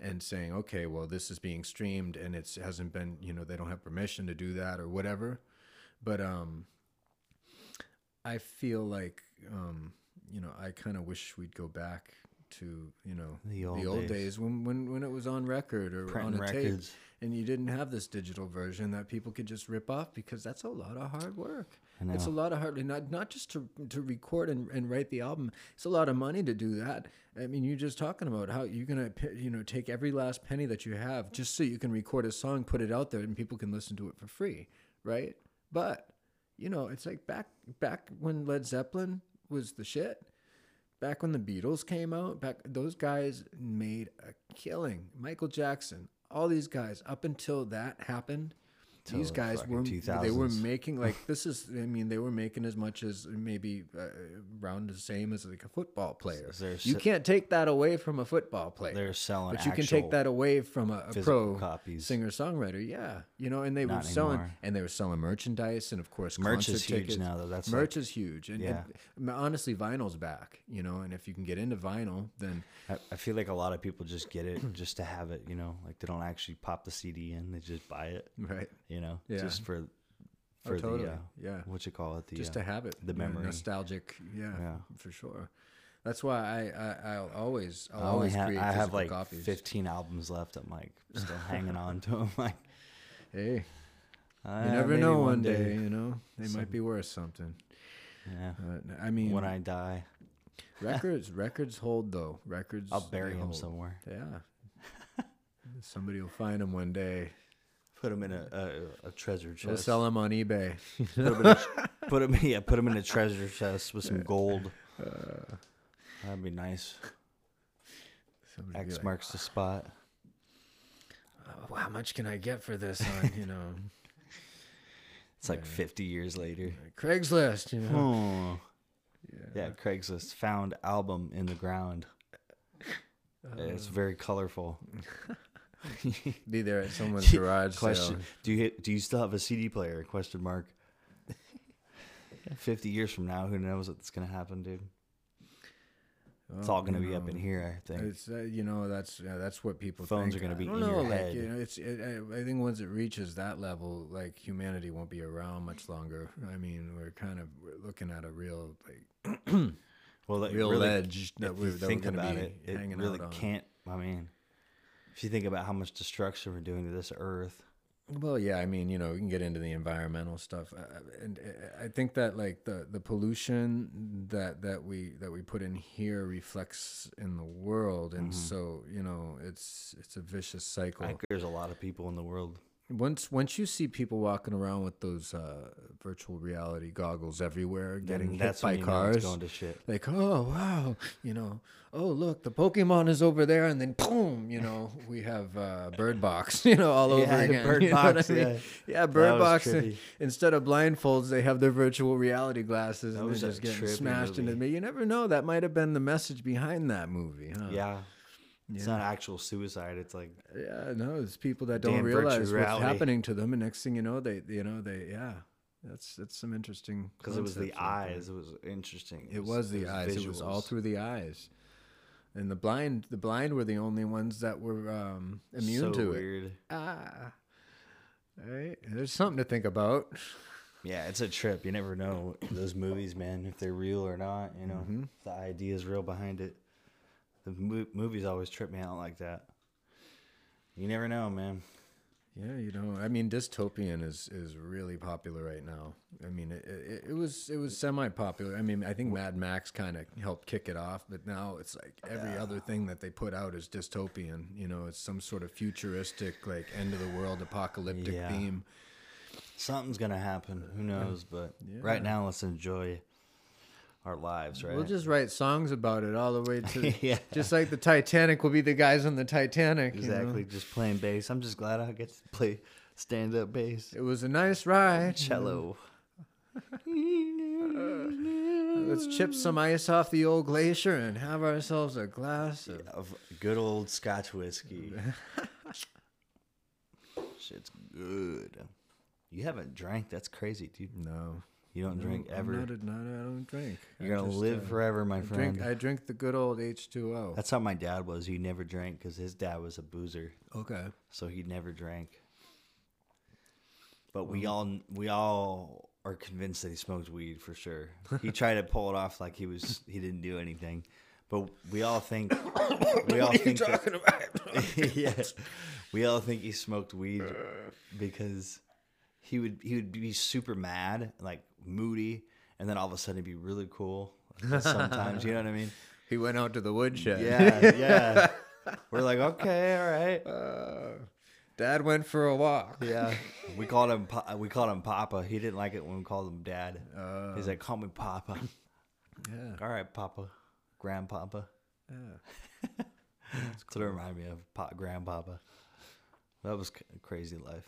and saying okay well this is being streamed and it hasn't been you know they don't have permission to do that or whatever. But um i feel like um you know i kind of wish we'd go back to you know The old days. days when, when when it was on record or on a tape and you didn't have this digital version that people could just rip off because that's a lot of hard work. It's a lot of hard not not just to to record and, and write the album. It's a lot of money to do that. I mean, you're just talking about how you're gonna you know take every last penny that you have just so you can record a song, put it out there, and people can listen to it for free, right? But you know, it's like back back when Led Zeppelin was the shit. Back when the Beatles came out, back those guys made a killing. Michael Jackson, all these guys up until that happened, these guys were they were making like [laughs] this is I mean they were making as much as maybe uh, around the same as like a football player. They're You can't take that away from a football player. They're selling but you can take that away from a, a pro copies. singer songwriter. Yeah, you know, and they were selling anymore. and they were selling merchandise and of course Merch concert is huge tickets. now, though. That's merch like- is huge, and, Yeah. and honestly, vinyl's back. You know, and if you can get into vinyl, then I, I feel like a lot of people just get it just to have it, you know, like they don't actually pop the CD in; they just buy it, right, you know, Yeah. just for Oh, for totally. the uh, yeah, what you call it, the just uh, to have it, the you memory. nostalgic. Yeah, Yeah. for sure. That's why I, I I'll always I'll I always have create I have like copies. 15 albums left. I'm like [laughs] still hanging on to them. Like Hey, uh, you never know. One day, you know, they Some- might be worth something. Yeah. Uh, I mean, when I die, records [laughs] records hold though. Records. I'll bury them hold. somewhere. Yeah. [laughs] Somebody will find them one day. Put them in a a, a treasure chest. We'll sell them on eBay. Put them in a, [laughs] put 'em- yeah, put 'em in a treasure chest with some gold. Uh, That'd be nice. somebody will be X like, marks the spot. "Oh, how much can I get for this on you know [laughs] It's like Yeah. 50 years later. Craigslist? You know. Oh. Yeah, Craigslist found album in the ground. [laughs] it's very colorful. [laughs] Be there at someone's [laughs] garage Question: sale. Do you hit, do you still have a CD player? Question mark. [laughs] Fifty years from now, who knows what's gonna happen, dude? It's Oh, all gonna be up in here, I think. It's uh, you know that's yeah, that's what people Phones think. are gonna I be don't in know, your like, head. You know, it's it, I, I think once it reaches that level, like humanity won't be around much longer. I mean, we're kind of we're looking at a real like Well, that real really, ledge that if we're, you that think we're gonna about be it, it hanging really out on. can't. I mean, if you think about how much destruction we're doing to this earth, Well, yeah, I mean, you know, we can get into the environmental stuff, uh, and uh, I think that like the the pollution that that we that we put in here reflects in the world, and so you know, it's it's a vicious cycle. I think there's a lot of people in the world. Once once you see people walking around with those uh, virtual reality goggles everywhere, getting then hit by when you know cars, it's going to shit. like oh wow you know oh look the pokemon is over there and then boom you know [laughs] we have uh, bird box [laughs] you know all over Yeah, again Bird [laughs] you Box, I mean? yeah. yeah bird box trippy. instead of blindfolds they have their virtual reality glasses That and was they're just getting smashed into me you never know that might have been the message behind that movie huh Yeah. It's not actual suicide. It's like yeah no it's people that don't realize what's reality. happening to them and next thing you know they you know they yeah that's that's some interesting because it was the eyes. It was interesting. It was the eyes. It was all through the eyes. And the blind, the blind were the only ones that were um, immune so to it. weird. Ah, right. There's something to think about. Yeah, it's a trip. You never know those movies, man, if they're real or not. You know, Mm-hmm. the idea is real behind it. The mo- movies always trip me out like that. You never know, man. Yeah, you know, I mean, dystopian is is really popular right now. I mean, it it, it was it was semi popular. I mean, I think Mad Max kind of helped kick it off, but now it's like every other thing that they put out is dystopian. You know, it's some sort of futuristic, like end of the world, apocalyptic Yeah. theme. Something's gonna happen. Who knows? But right now, let's enjoy our lives, right? We'll just write songs about it all the way to [laughs] Yeah. just like the Titanic will be the guys on the Titanic. you know? exactly just playing bass. I'm just glad I get to play stand up bass, It was a nice ride. cello. Let's chip some ice off the old glacier and have ourselves a glass of of good old Scotch whiskey. [laughs] Shit's good. You haven't drank. That's crazy, dude. no. You don't drink I'm ever. Not a, not, I don't drink. You're I gonna just, live uh, forever, my I friend. drink. I drink the good old H two O. That's how my dad was. He never drank because his dad was a boozer, Okay. so he never drank. But we all we all are convinced that he smoked weed for sure. He tried to pull it off like he was he didn't do anything, but we all think [coughs] we all think that, [laughs] yeah, we all think he smoked weed because he would he would be super mad, like moody, and then all of a sudden he'd be really cool. Sometimes, you know what I mean? [laughs] He went out to the woodshed. Yeah, [laughs] yeah. We're like, okay, all right. Uh, Dad went for a walk. Yeah, we called him we called him Papa. He didn't like it when we called him Dad. He's like, call me Papa. Yeah. All right, Papa, Grandpapa. Yeah. [laughs] That's what it reminded me of, pa- Grandpapa. That was crazy life.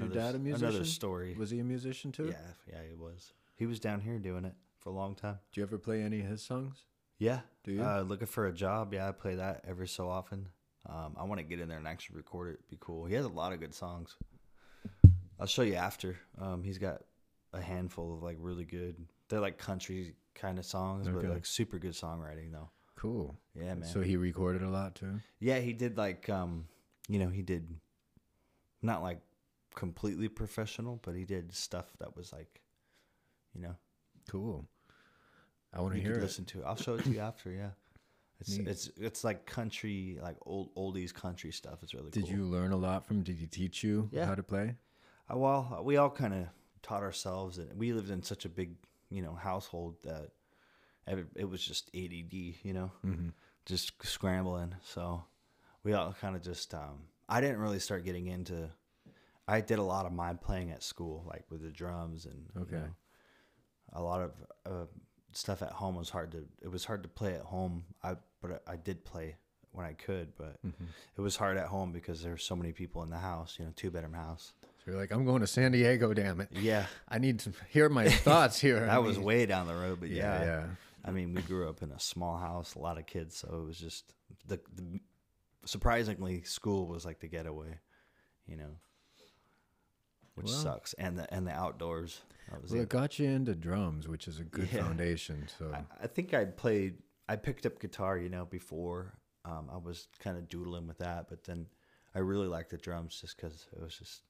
Was your dad a musician? Another story. Was he a musician too? yeah, yeah, he was. He was down here doing it for a long time. Do you ever play any of his songs? Yeah. Do you? Uh, looking for a job. Yeah, I play that every so often. Um, I want to get in there and actually record it. Be cool. He has a lot of good songs. I'll show you after. Um, he's got a handful of like really good. They're like country kind of songs, but like super good songwriting though. Cool. Yeah, man. So he recorded a lot too. yeah, he did like um, you know, he did not like completely professional, but he did stuff that was like, you know, Cool. I want to hear could it. listen to. I'll show it to you after. Yeah. [coughs] It's Neat. it's it's like country, like old oldies country stuff. It's really Did cool. you learn a lot from? Did he teach you Yeah. how to play? Uh, well, we all kind of taught ourselves, and we lived in such a big, you know, household that it was just ADD, you know, Mm-hmm. just scrambling. So we all kind of just. Um, I didn't really start getting into. I did a lot of my playing at school, like with the drums and you Okay. know, a lot of uh, stuff at home was hard to. It was hard to play at home. I but I did play when I could, but Mm-hmm. it was hard at home because there were so many people in the house. You know, two bedroom house. So you're like, I'm going to San Diego. Damn it! Yeah, [laughs] I need to hear my thoughts here. [laughs] I that was mean- way down the road, but Yeah, yeah, yeah. I mean, we grew up in a small house, a lot of kids, so it was just the, the surprisingly school was like the getaway, you know, which Well. sucks, and the and the outdoors. That Well, it. it got you into drums, which is a good Yeah. foundation. So I, I think I played. I picked up guitar, you know, before. Um, I was kind of doodling with that, but then I really liked the drums just because it was just.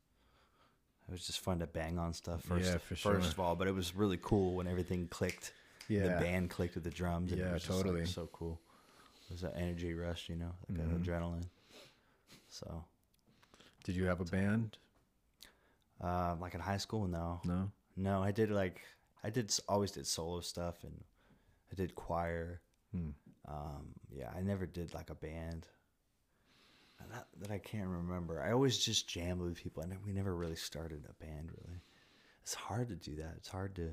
It was just fun to bang on stuff first, Yeah, for first of all. But it was really cool when everything clicked. yeah, the band clicked with the drums. And Yeah, it was just, like, totally. so cool. It was that energy rush, you know, like Mhm. adrenaline. So Did you have a band? Uh, like in high school, no, No. no. I did like I did always did solo stuff and I did choir. Hmm. Um, yeah, I never did like a band. And That, that I can't remember. I always just jammed with people, and we never really started a band. Really, it's hard to do that. It's hard to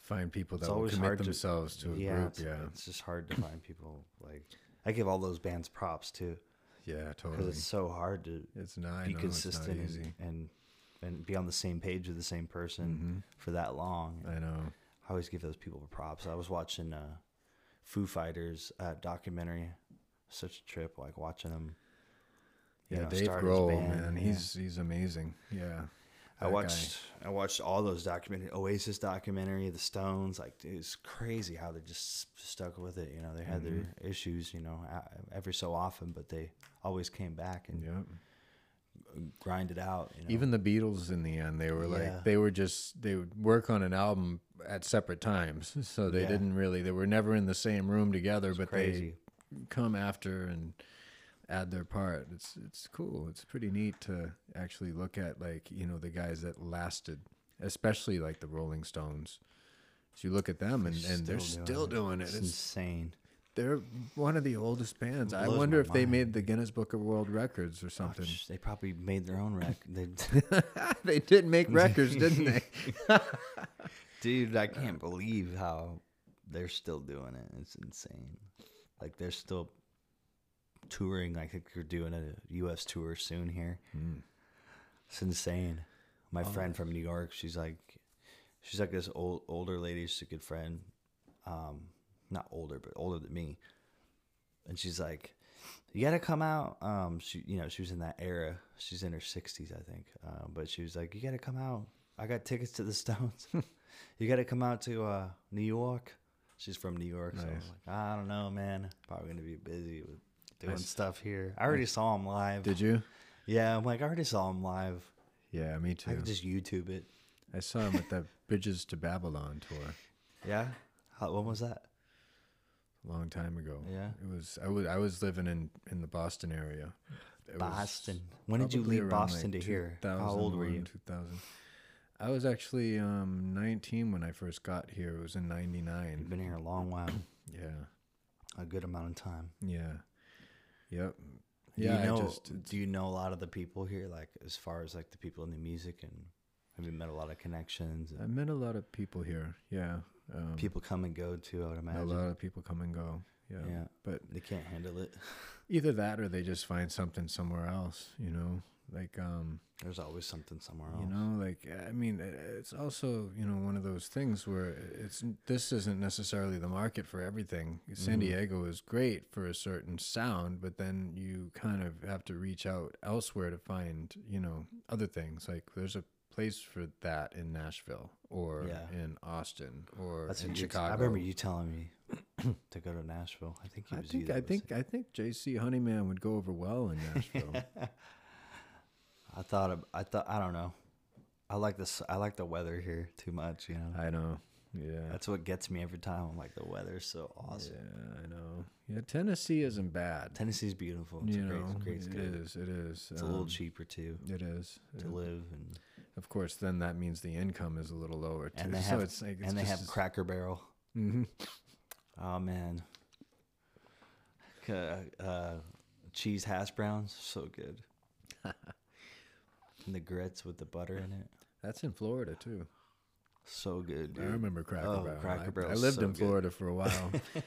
Find people that will commit hard to- themselves to, a yeah, group. it's, Yeah. it's just hard to find people like. I give all those bands props too, Yeah. Totally. Because it's so hard to It's not. Be consistent It's not easy. and, and and be on the same page with the same person Mhm. for that long. I know. I always give those people props. I was watching uh, Foo Fighters uh, documentary. Such a trip, like watching them. Yeah, know, Dave Grohl, man, yeah. he's he's amazing. Yeah. I that guy. watched I watched all those documentary Oasis documentary, The Stones. Like it's crazy how they just stuck with it. You know, they had their Mm-hmm. issues. You know, every so often, but they always came back and Yep. Grinded out. You know? Even the Beatles in the end, they were Yeah. like they were just they would work on an album at separate times. [laughs] So they Yeah. didn't really they were never in the same room together, but crazy. they come after and add their part. It's it's cool. It's pretty neat to actually look at like, you know, the guys that lasted, especially like the Rolling Stones. So you look at them and, and they're still doing it. It's It's, insane. They're one of the oldest bands. I blows wonder my if they mind. made the Guinness Book of World Records or something. Gosh, they probably made their own record. They, [laughs] they did make records, didn't they? [laughs] [laughs] dude, I can't believe how they're still doing it. It's insane. Like they're still touring. I think they're doing a U.S. tour soon here. Hmm. It's insane. My Oh. friend from New York, she's like, she's like this old older lady. She's a good friend. Um, not older, but older than me. And she's like, you gotta come out. Um, she, you know, she was in that era. She's in her sixties, I think. Uh, but she was like, you gotta come out. I got tickets to the Stones. [laughs] you gotta come out to uh, New York. She's from New York, so I was like, I don't know, man. Probably gonna be busy with doing Nice. stuff here. I already saw him live. Did you? Yeah, I'm like, I already saw him live. Yeah, me too. I could just YouTube it. I saw him at the [laughs] Bridges to Babylon tour Yeah. How, when was that? Long time ago. Yeah. It was I was I was living in in the Boston area. It Boston. When did you leave Boston like, to here? How old were 2001, you? 2000. I was actually um 19 when I first got here. It was in '99. You've 99. been here a long while, Yeah. a good amount of time. Yeah. Yep. Do Yeah, you know, just do you know a lot of the people here, like as far as like the people in the music, and have you met a lot of connections? I met a lot of people here. Yeah. Um, people come and go too. I would imagine a lot of people come and go. Yeah. Yeah. But They can't handle it. [laughs] either that or they just find something somewhere else, you know? Like um There's always something somewhere else. you know like i mean it's also you know one of those things where it's this isn't necessarily the market for everything san Mhm. diego is great for a certain sound but then you kind of have to reach out elsewhere to find you know other things like there's a place for that in nashville or Yeah. in austin or That's in chicago I remember you telling me [coughs] to go to Nashville. I think it I think. I think I think JC Honeyman would go over well in Nashville. [laughs] I thought of, I thought I don't know. I like this. I like the weather here too much. You know, I know. Yeah. that's what gets me every time. I'm like the weather's so awesome. Yeah, I know. Yeah, Tennessee isn't bad. Tennessee's beautiful. It's you a great, know, great it state. is. It is. It's a little um, cheaper too It is. to Uh, live, and Of course, then that means the income is a little lower too. and they so have it's like it's and they have Cracker Barrel. Mhm. Oh man, uh, uh, cheese hash browns, so good. [laughs] and the grits with the butter in it, That's in Florida too. so good. I remember Cracker Oh, Barrel. Cracker I- I, lived so in good. Florida for a while. [laughs] yeah.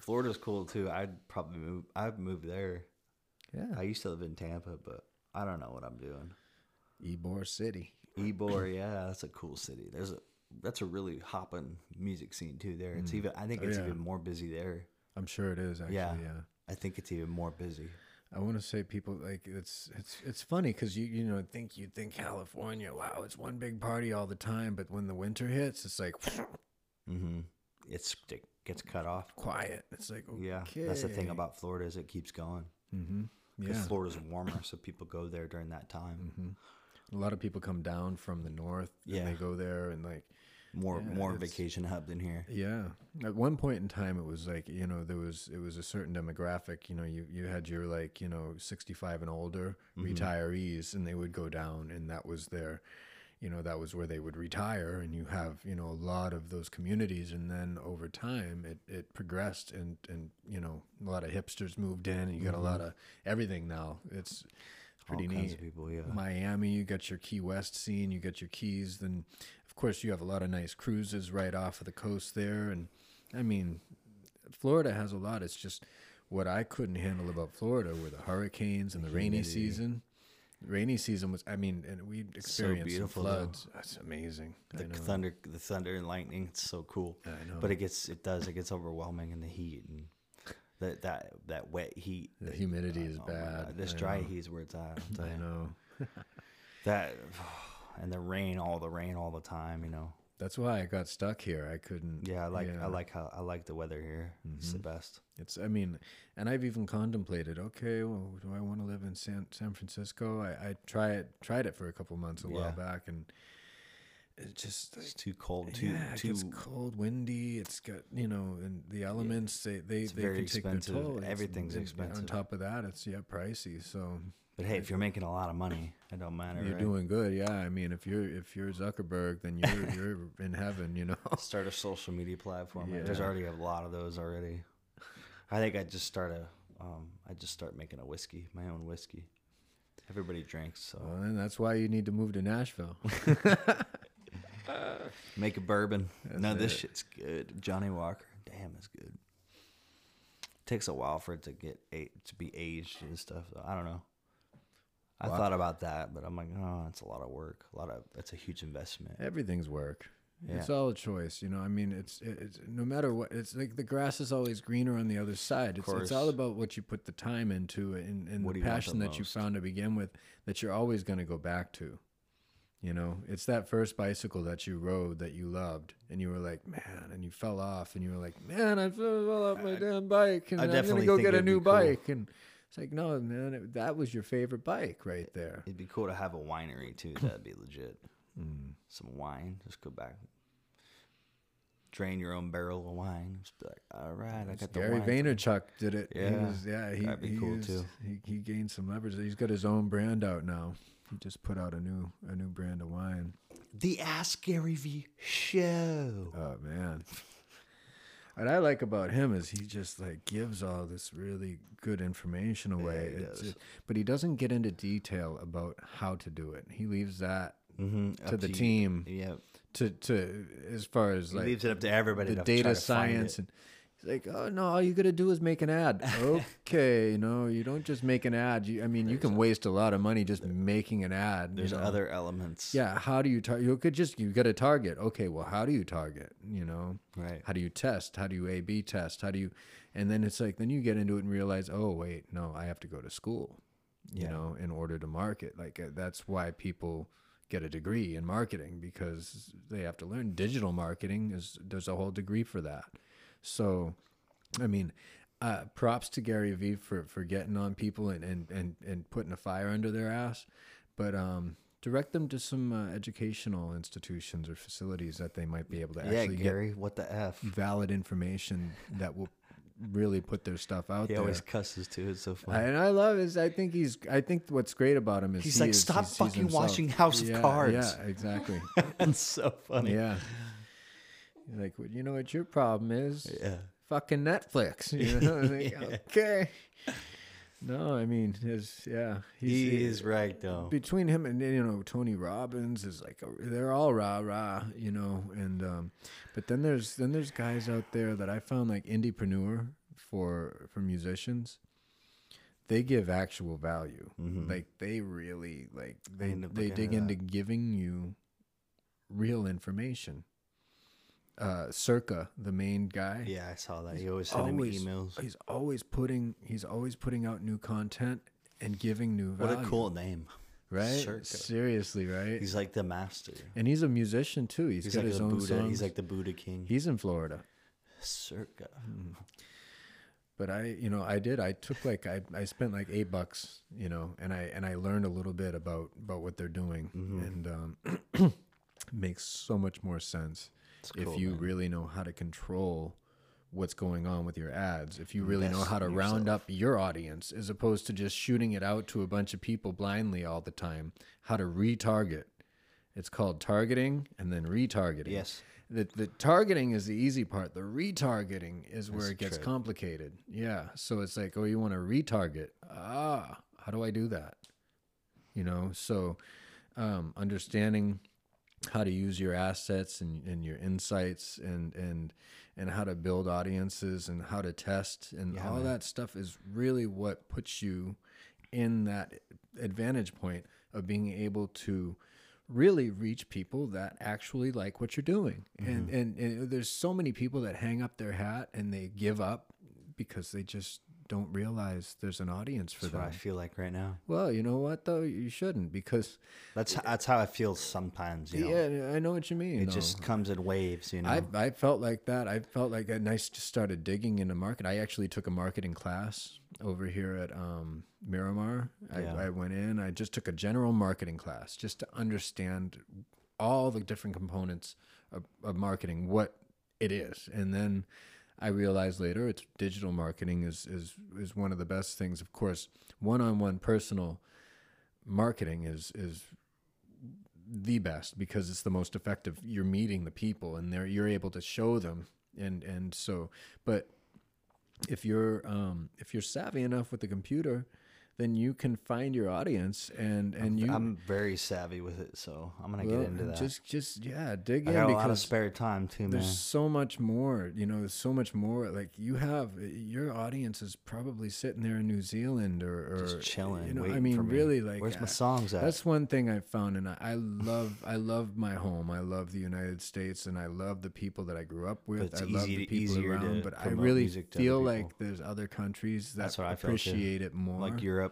Florida's cool too. I'd probably move. I'd move there. Yeah. I used to live in Tampa, but I don't know what I'm doing. Ybor City. Ybor, yeah, that's a cool city. There's a that's a really hopping music scene too. There, it's even. I think Oh, it's yeah. even more busy there. I'm sure it is actually. Yeah. yeah. I think it's even more busy. I want to say people like it's it's it's funny because you you know think you think California wow it's one big party all the time but when the winter hits it's like Mm-hmm. It's it gets cut off. quiet it's like okay. Yeah, that's the thing about Florida is it keeps going mm-hmm. because yeah Florida's warmer, so people go there during that time. hmm a lot of people come down from the north and Yeah. they go there and like more Yeah, more vacation hub than here. Yeah. At one point in time, it was like you know there was it was a certain demographic. You know, you you had your like you know sixty five and older mm-hmm. retirees, and they would go down, and that was their, you know, that was where they would retire. And you have you know a lot of those communities, and then over time, it it progressed, and and you know a lot of hipsters moved in, and you got a mm-hmm. lot of everything now. It's All pretty kinds neat. of people, yeah. Miami, you got your Key West scene, you got your Keys, then of course you have a lot of nice cruises right off of the coast there, and I mean, Florida has a lot. It's just what I couldn't handle about Florida were the hurricanes and the rainy season. Rainy season was, I mean, and we experienced some beautiful, though. floods. That's amazing. the thunder, the thunder and lightning. It's so cool. I know. But it gets, it does, it gets overwhelming in the heat and that that that wet heat. The that- humidity is oh bad. This I dry know. heat is where it's [laughs] at. I know. [laughs] That [sighs] and the rain, all the rain, all the time. You know. That's why I got stuck here. I couldn't. Yeah, I like yeah. I like how I like the weather here. It's the mm-hmm. best. It's, I mean, and I've even contemplated. Okay, well, do I want to live in San San Francisco? I, I try it, tried it for a couple months a while Yeah. back, and it just It's too cold. Too yeah, it too. gets cold, windy. It's got you know, and the elements they they, It's they very can take their expensive. toll. It's- Everything's and On top of that, it's yeah pricey. So But hey, if you're making a lot of money, it don't matter. you're right? doing good. Yeah, I mean, if you're if you're Zuckerberg, then you're [laughs] you're in heaven. You know. [laughs] Start a social media platform. man. There's already a lot of those already. I think I just start a. Um, I just start making a whiskey, my own whiskey. Everybody drinks, so Well, then that's why you need to move to Nashville. [laughs] make a bourbon. no, this it. shit's good. Johnnie Walker, damn, it's good. Takes a while for it to get a- to be aged and stuff. So I don't know. I thought about that, but I'm like, oh, it's a lot of work. A lot of that's a huge investment. Everything's work. It's all a choice, you know. I mean, it's it's no matter what. It's like the grass is always greener on the other side. It's it's all about what you put the time into and, and What the you the passion that you found to begin with that you're always going to go back to. You know, it's that first bicycle that you rode that you loved, and you were like, man, and you fell off, and you were like, man, I fell off my damn bike, and I I'm gonna go get a new cool. bike, and it's like, no, man, it, that was your favorite bike right there. It'd be cool to have a winery too. That'd be legit. Mm. Some wine. Just go back. Drain your own barrel of wine. Just be like, all right, I got the Gary. Vaynerchuk did it. He Yeah, was, yeah, he, that'd be he cool, too. He, he gained some leverage. He's got his own brand out now. He just put out a new a new brand of wine. The Ask Gary Vee show. Oh man. What I like about him is he just like gives all this really good information away. he It's does. just- but he doesn't get into detail about how to do it. He leaves that Mm-hmm, to the team Yep. to to as far as He like leaves it up to everybody the to data to science it. and he's like oh no all you gotta do is make an ad. Okay no you don't just make an ad. You, i mean you can waste a lot of money just making an ad you There's know? other elements. yeah how do you target you could just you got to target. Okay well how do you target you know? Right. how do you test? How do you a b test? How do you and then it's like then you get into it and realize oh wait no i have to go to school you Yeah. know in order to market. Like uh, that's why people get a degree in marketing because they have to learn. Digital marketing is there's a whole degree for that so i mean uh, props to Gary Vee for, for getting on people and, and, and, and putting a fire under their ass, but um, direct them to some uh, educational institutions or facilities that they might be able to Yeah, actually Gary. What the f? valid information that will really put their stuff out He there. He always cusses too. It's so funny. and I love his. I think he's. I think what's great about him is He's he like, is- "Stop fucking himself." watching House of Yeah, Cards. Yeah, exactly. [laughs] It's so funny. yeah. Like, well, you know what your problem is? Yeah. fucking Netflix. [laughs] You know, Like, [laughs] Yeah. okay. No, I mean, his yeah, He he- is right though. between him and you know Tony Robbins is like a, they're all rah rah, you know, and um, but then there's then there's guys out there that I found like Indepreneur for for musicians. They give actual value, Mhm. like they really like they they dig into giving you real information. Uh, Circa, the main guy, yeah, I saw that. He always sent him always- emails. he's always putting he's always putting out new content and giving new What a cool name. right? Circa. Seriously, right? He's like the master. and he's a musician too. He's He's got like his own Buddha. songs. He's like the Buddha king. he's in Florida. Circa. But I, you know, I did. I took like I, I spent like eight bucks, you know, and I and I learned a little bit about about what they're doing, Mm-hmm. and um, [clears throat] makes so much more sense. If cool, you man. really know how to control what's going on with your ads, if you really know how to round yourself. up your audience as opposed to just shooting it out to a bunch of people blindly all the time, how to retarget. It's called targeting and then retargeting. Yes. The, the targeting is the easy part. The retargeting is where That's it gets true. complicated. Yeah. So it's like, oh, you want to retarget. Ah, how do I do that? You know, so um, understanding how to use your assets and, and your insights and, and and how to build audiences and how to test and Yeah, all man. that stuff is really what puts you in that advantage point of being able to really reach people that actually like what you're doing. Mm-hmm. and and there's so many people that hang up their hat and they give up because they just don't realize there's an audience for That's what I feel like right now. Well, you know what though, you shouldn't because That's that's how I feel sometimes. You know, yeah, I know what you mean. it though. just comes in waves. You know, I I felt like that. I felt like and I just started digging into market. I actually took a marketing class over here at um, Miramar. I, Yeah. I went in. I just took a general marketing class just to understand all the different components of, of marketing, what it is, and then I realized later it's digital marketing is is is one of the best things. Of course, one-on-one personal marketing is is the best because it's the most effective. You're meeting the people and they're you're able to show them and and so but if you're um if you're savvy enough with the computer then you can find your audience and and you I'm very savvy with it, so I'm gonna well, get into that. just just yeah dig I in got a lot of spare time too, man. there's so much more you know there's so much more like you have your audience is probably sitting there in new zealand or, or Just chilling, you know i mean me. really like Where's my songs at? that's one thing i found and I, I love i love my home i love the united states and i love the people that i grew up with it's i love the people around but i really music to other feel like there's other countries that That's what I appreciate it more like Europe.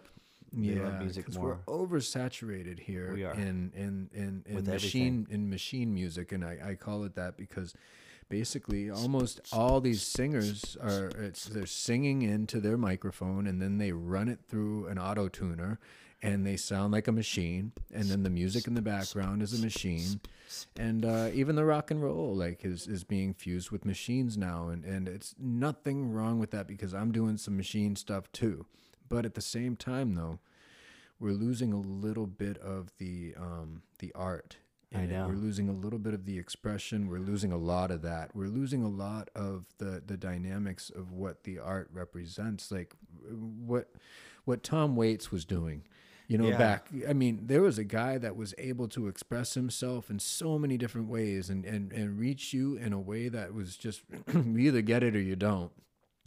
They yeah, love music because more. we're oversaturated here We are. in in in, in With machine in machine music, and I, I call it that because basically almost all these singers are it's they're singing into their microphone and then they run it through an auto tuner and they sound like a machine and then the music in the background is a machine and uh, even the rock and roll like is, is being fused with machines now and, and it's nothing wrong with that because i'm doing some machine stuff too but at the same time though we're losing a little bit of the um, the art. I it. know. We're losing a little bit of the expression. We're losing a lot of that. We're losing a lot of the the dynamics of what the art represents. Like what what Tom Waits was doing. You know, Yeah. back. I mean, there was a guy that was able to express himself in so many different ways and and and reach you in a way that was just [clears throat] you either get it or you don't.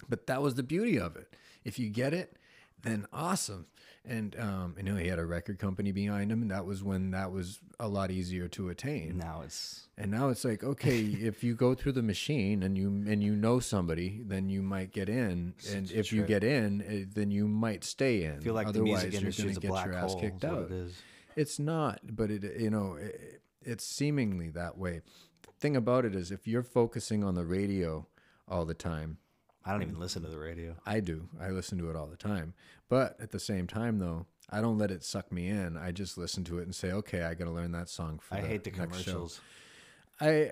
But that was the beauty of it. If you get it, then awesome. And um, you know, he had a record company behind him, and that was when that was a lot easier to attain. Now it's And now it's like, okay, [laughs] if you go through the machine and you and you know somebody, then you might get in, and if you get in, eh, then you might stay in. I feel like the music you're is a get black your ass hole. kicked out. it is. It's not, but it you know it, it's seemingly that way. The Thing about it is, if you're focusing on the radio all the time, I don't even listen to the radio. I do. I listen to it all the time. But at the same time, though, I don't let it suck me in. I just listen to it and say, okay, I got to learn that song for I the hate the next show. commercials. I,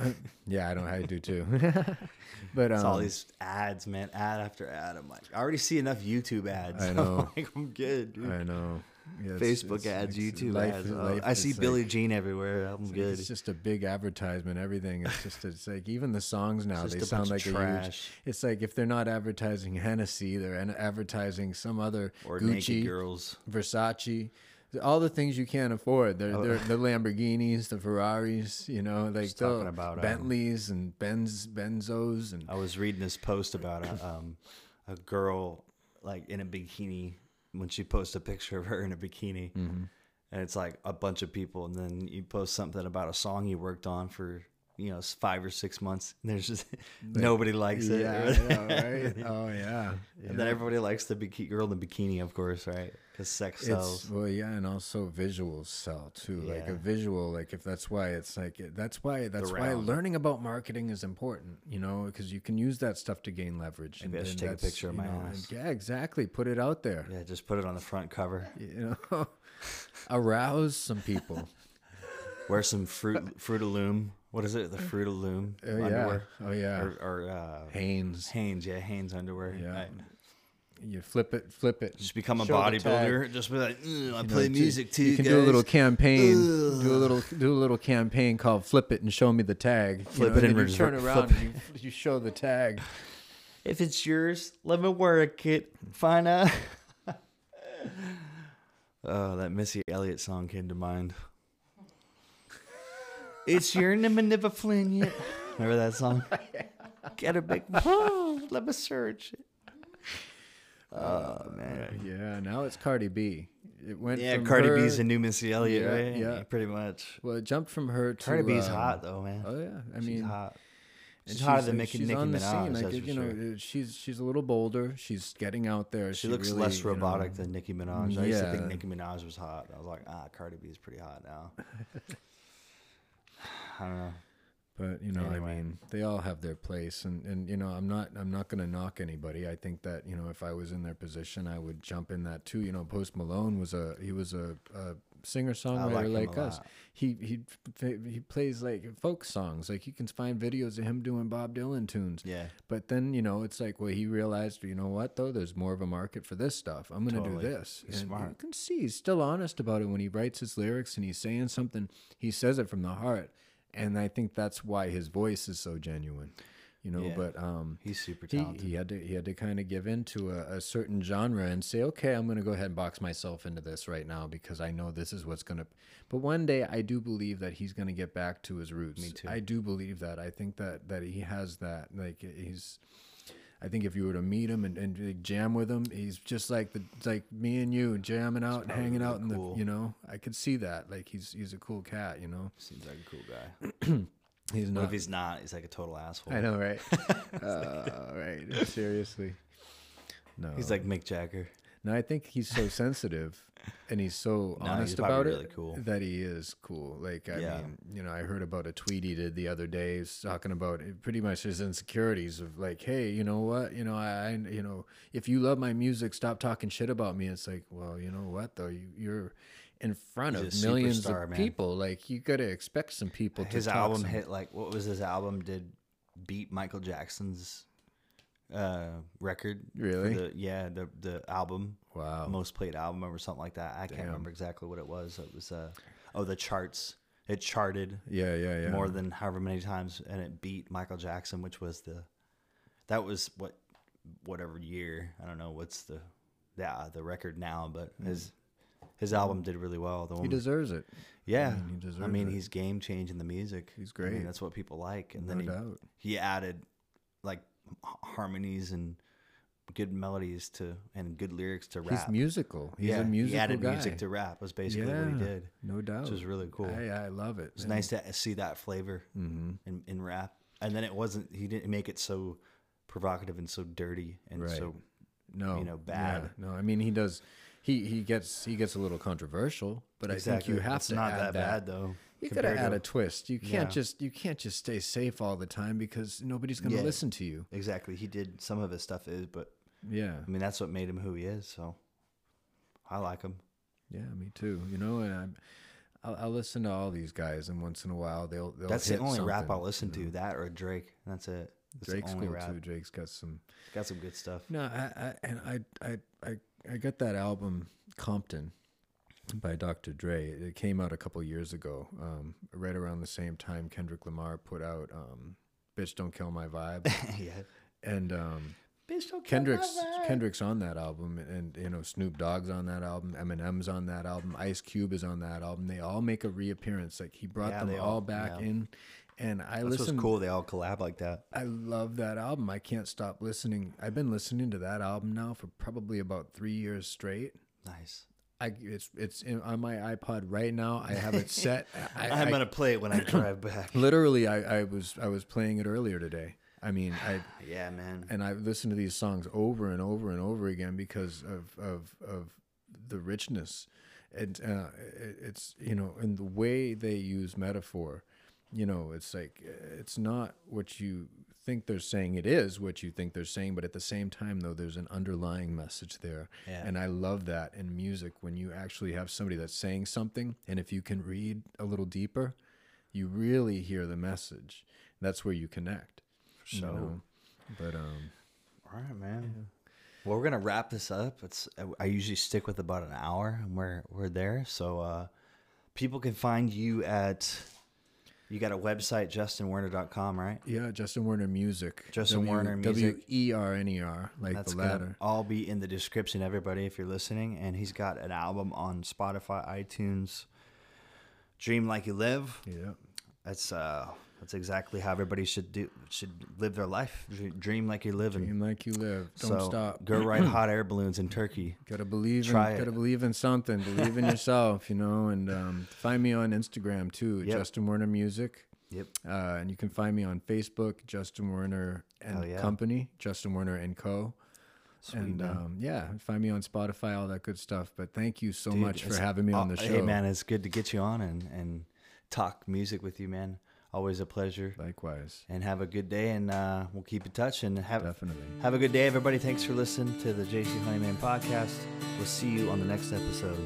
[laughs] yeah, I don't. I do too. [laughs] but um, It's all these ads, man, ad after ad. I'm like, I already see enough YouTube ads. I [laughs] I'm know. like, I'm good, dude. I know. It's- Facebook it's- ads, it's- YouTube life- ads. Oh, life I see Billie like- Jean everywhere. I'm good. It's just a big advertisement. Everything. It's just. It's like even the songs now. They sound like a huge. trash. It's like if they're not advertising Hennessy, they're an- advertising some other or naked Gucci, girls. Versace, all the things you can't afford. They're, Oh. they're the Lamborghinis, the Ferraris, you know, like talking the about, um, Bentleys and Benz, Benzos, and I was reading this post about a um, a girl like in a bikini when she posts a picture of her in a bikini, Mm-hmm. and it's like a bunch of people, and then you post something about a song you worked on for you know five or six months, and there's just [laughs] nobody likes it. yeah, know, right? [laughs] Oh yeah, And then everybody likes the bikini girl in the bikini, of course, right? Because sex sells. It's well, yeah, and also visuals sell too. Like a visual, like if that's why it's like that's why that's why learning about marketing is important. You know, because you can use that stuff to gain leverage. Maybe I should take a picture of my know, and ass. yeah, exactly. Put it out there. yeah, just put it on the front cover. [laughs] You know, arouse some people. Wear some fruit Fruit of Loom what is it? The Fruit of Loom Oh yeah. underwear, Oh yeah. or, or uh, Hanes. Hanes, yeah, Hanes underwear. Yeah. Right. You flip it, flip it. Just become a show the tag. bodybuilder. Just be like, I You play do- music too. You can guys. do a little campaign. Do a little do a little campaign called "Flip It" and show me the tag. You Flip know, it and and you turn around and you, you show the tag. If it's yours, let me work it. Find out. [laughs] oh, that Missy Elliott song came to mind. It's your never Flynn yet. [laughs] Remember that song? [laughs] Get a big. let me search it. Oh man. Yeah, now it's Cardi B. It went Yeah, from Cardi her, B's the new Missy Elliott, Yeah, right? yeah. pretty much. Well, it jumped from her to Cardi B's um, hot though, man. Oh yeah, I mean she's mean, hot. She's hotter than Nicki, she's Nicki on the Minaj. Like you for know, sure. uh, she's she's a little bolder. She's getting out there. She, looks less really, you know, robotic than Nicki Minaj. I used to think Nicki Minaj was hot. I was like, ah, Cardi B is pretty hot now. [laughs] I don't know. But you know, Anyway. I mean, they all have their place, and and you know, I'm not I'm not gonna knock anybody. I think that you know, if I was in their position, I would jump in that too. You know, Post Malone was a he was a, a singer songwriter like like, us. He he he plays like folk songs. Like you can find videos of him doing Bob Dylan tunes. Yeah, But then you know, it's like well, he realized you know what though, there's more of a market for this stuff. I'm gonna Totally. do this. He's and smart. You can see he's still honest about it when he writes his lyrics and he's saying something. He says it from the heart, and I think that's why his voice is so genuine. You know, Yeah. but um, he's super he, talented. he had to he had to kind of give in to a, a certain genre and say, okay, I'm going to go ahead and box myself into this right now because I know this is what's going to. But one day, I do believe that he's going to get back to his roots. Me too. I do believe that. I think that that he has that. Like he's. I think if you were to meet him and, and jam with him, he's just like the like me and you jamming out and hanging out in cool. the you know. I could see that. Like he's he's a cool cat. You know, Seems like a cool guy. [clears throat] he's What if he's not? He's like a total asshole. I know, right? [laughs] uh, right. Seriously. No. He's like Mick Jagger. No, I think he's so sensitive and he's so [laughs] No, honest probably about really it cool. that he is cool. Like, I Yeah. mean, you know, I heard about a tweet he did the other day he's talking about it- pretty much his insecurities of like, hey, you know what? You know, I, I- you know, if you love my music, stop talking shit about me. It's like, well, you know what though? You, you're in front He's of millions of man. people. Like, you got to expect some people to His talk album some- hit like what was his album? Did beat Michael Jackson's uh record? Really? The, yeah, the the album Wow. most played album or something like that. I can't remember exactly what it was. It was uh oh the charts. It charted Yeah, yeah, yeah. more than however many times, and it beat Michael Jackson, which was the that was what whatever year I don't know what's the yeah the record now, but his his album did really well. The he one, deserves it. yeah, mean, he I mean it. he's game changing the music. He's I mean, great. that's what people like, and No then he, doubt. he added like harmonies and good melodies to and good lyrics to rap. He's musical. He's yeah, a musical he added guy. music to rap. Was basically what he did, No doubt. which was really cool. I, I love it. It's nice to see that flavor hmm in, in rap. And then it wasn't he didn't make it so provocative and so dirty and Right. so No, you know, yeah, bad. no, I mean he does. He he gets he gets a little controversial, but I think you have it's to not add that, that. bad though. You gotta add to- a twist. You can't Yeah. just you can't just stay safe all the time because nobody's gonna Yeah. listen to you. Exactly. He did some of his stuff is, but Yeah, I mean that's what made him who he is, so I like him. yeah, me too. You know, and I'm, I'll, I'll listen to all these guys, and once in a while they'll they'll. That's the only rap I'll listen you know. to. That or Drake. That's it. That's the Drake's only cool rap. too. Drake's got some. Got some good stuff. No, I, I and I I I I got that album Compton by Dr. Dre. It came out a couple years ago, um, right around the same time Kendrick Lamar put out um, "Bitch Don't Kill My Vibe," [laughs] yeah. and um, Bitch, don't Kendrick's Kendrick's on that album, and you know Snoop Dogg's on that album, Eminem's on that album, Ice Cube is on that album. They all make a reappearance. Like he brought Yeah, them all, all- back yeah. in, and I That's listen. what's cool. They all collab like that. I love that album. I can't stop listening. I've been listening to that album now for probably about three years straight. Nice. I it's it's in, on my iPod right now. I have it set. [laughs] I, am gonna play it when I drive back. [coughs] literally I, I was I was playing it earlier today. I mean I [sighs] yeah, man. and I listened to these songs over and over and over again because of of of the richness. And uh, it, it's you know, and the way they use metaphor, you know, it's like it's not what you think they're saying. It is what you think they're saying, but at the same time, though, there's an underlying message there. Yeah. And I love that in music when you actually have somebody that's saying something, and if you can read a little deeper, you really hear the message. That's where you connect. you So, know? But um, all right, man. Well, we're gonna wrap this up. It's I usually stick with about an hour, and we're we're there. So, uh, people can find you at. You got a website, justinwerner.com, right? yeah, Justin Werner Music. Justin Werner Music. W E R N E R, like That's the latter. all be in the description, everybody, if you're listening. And he's got an album on Spotify, iTunes. Dream like you live. Yeah. That's uh, that's exactly how everybody should do should live their life. Dream like you're living. Dream like you live. Don't so stop. Go [clears throat] ride hot air balloons in Turkey. Gotta believe in Try it. gotta believe in something. Believe in [laughs] yourself, you know, and um, find me on Instagram too, Yep. Justin Werner Music. Yep. Uh, and you can find me on Facebook, Justin Werner and yeah. Company, Justin Werner and Co. Sweet, and um, yeah, find me on Spotify, all that good stuff. But thank you so Dude, much for having me on the show. Hey man, it's good to get you on and and talk music with you, man. Always a pleasure. Likewise, And have a good day, and uh, we'll keep in touch. And have definitely. have a good day, everybody. Thanks for listening to the JC Honeyman podcast. We'll see you on the next episode.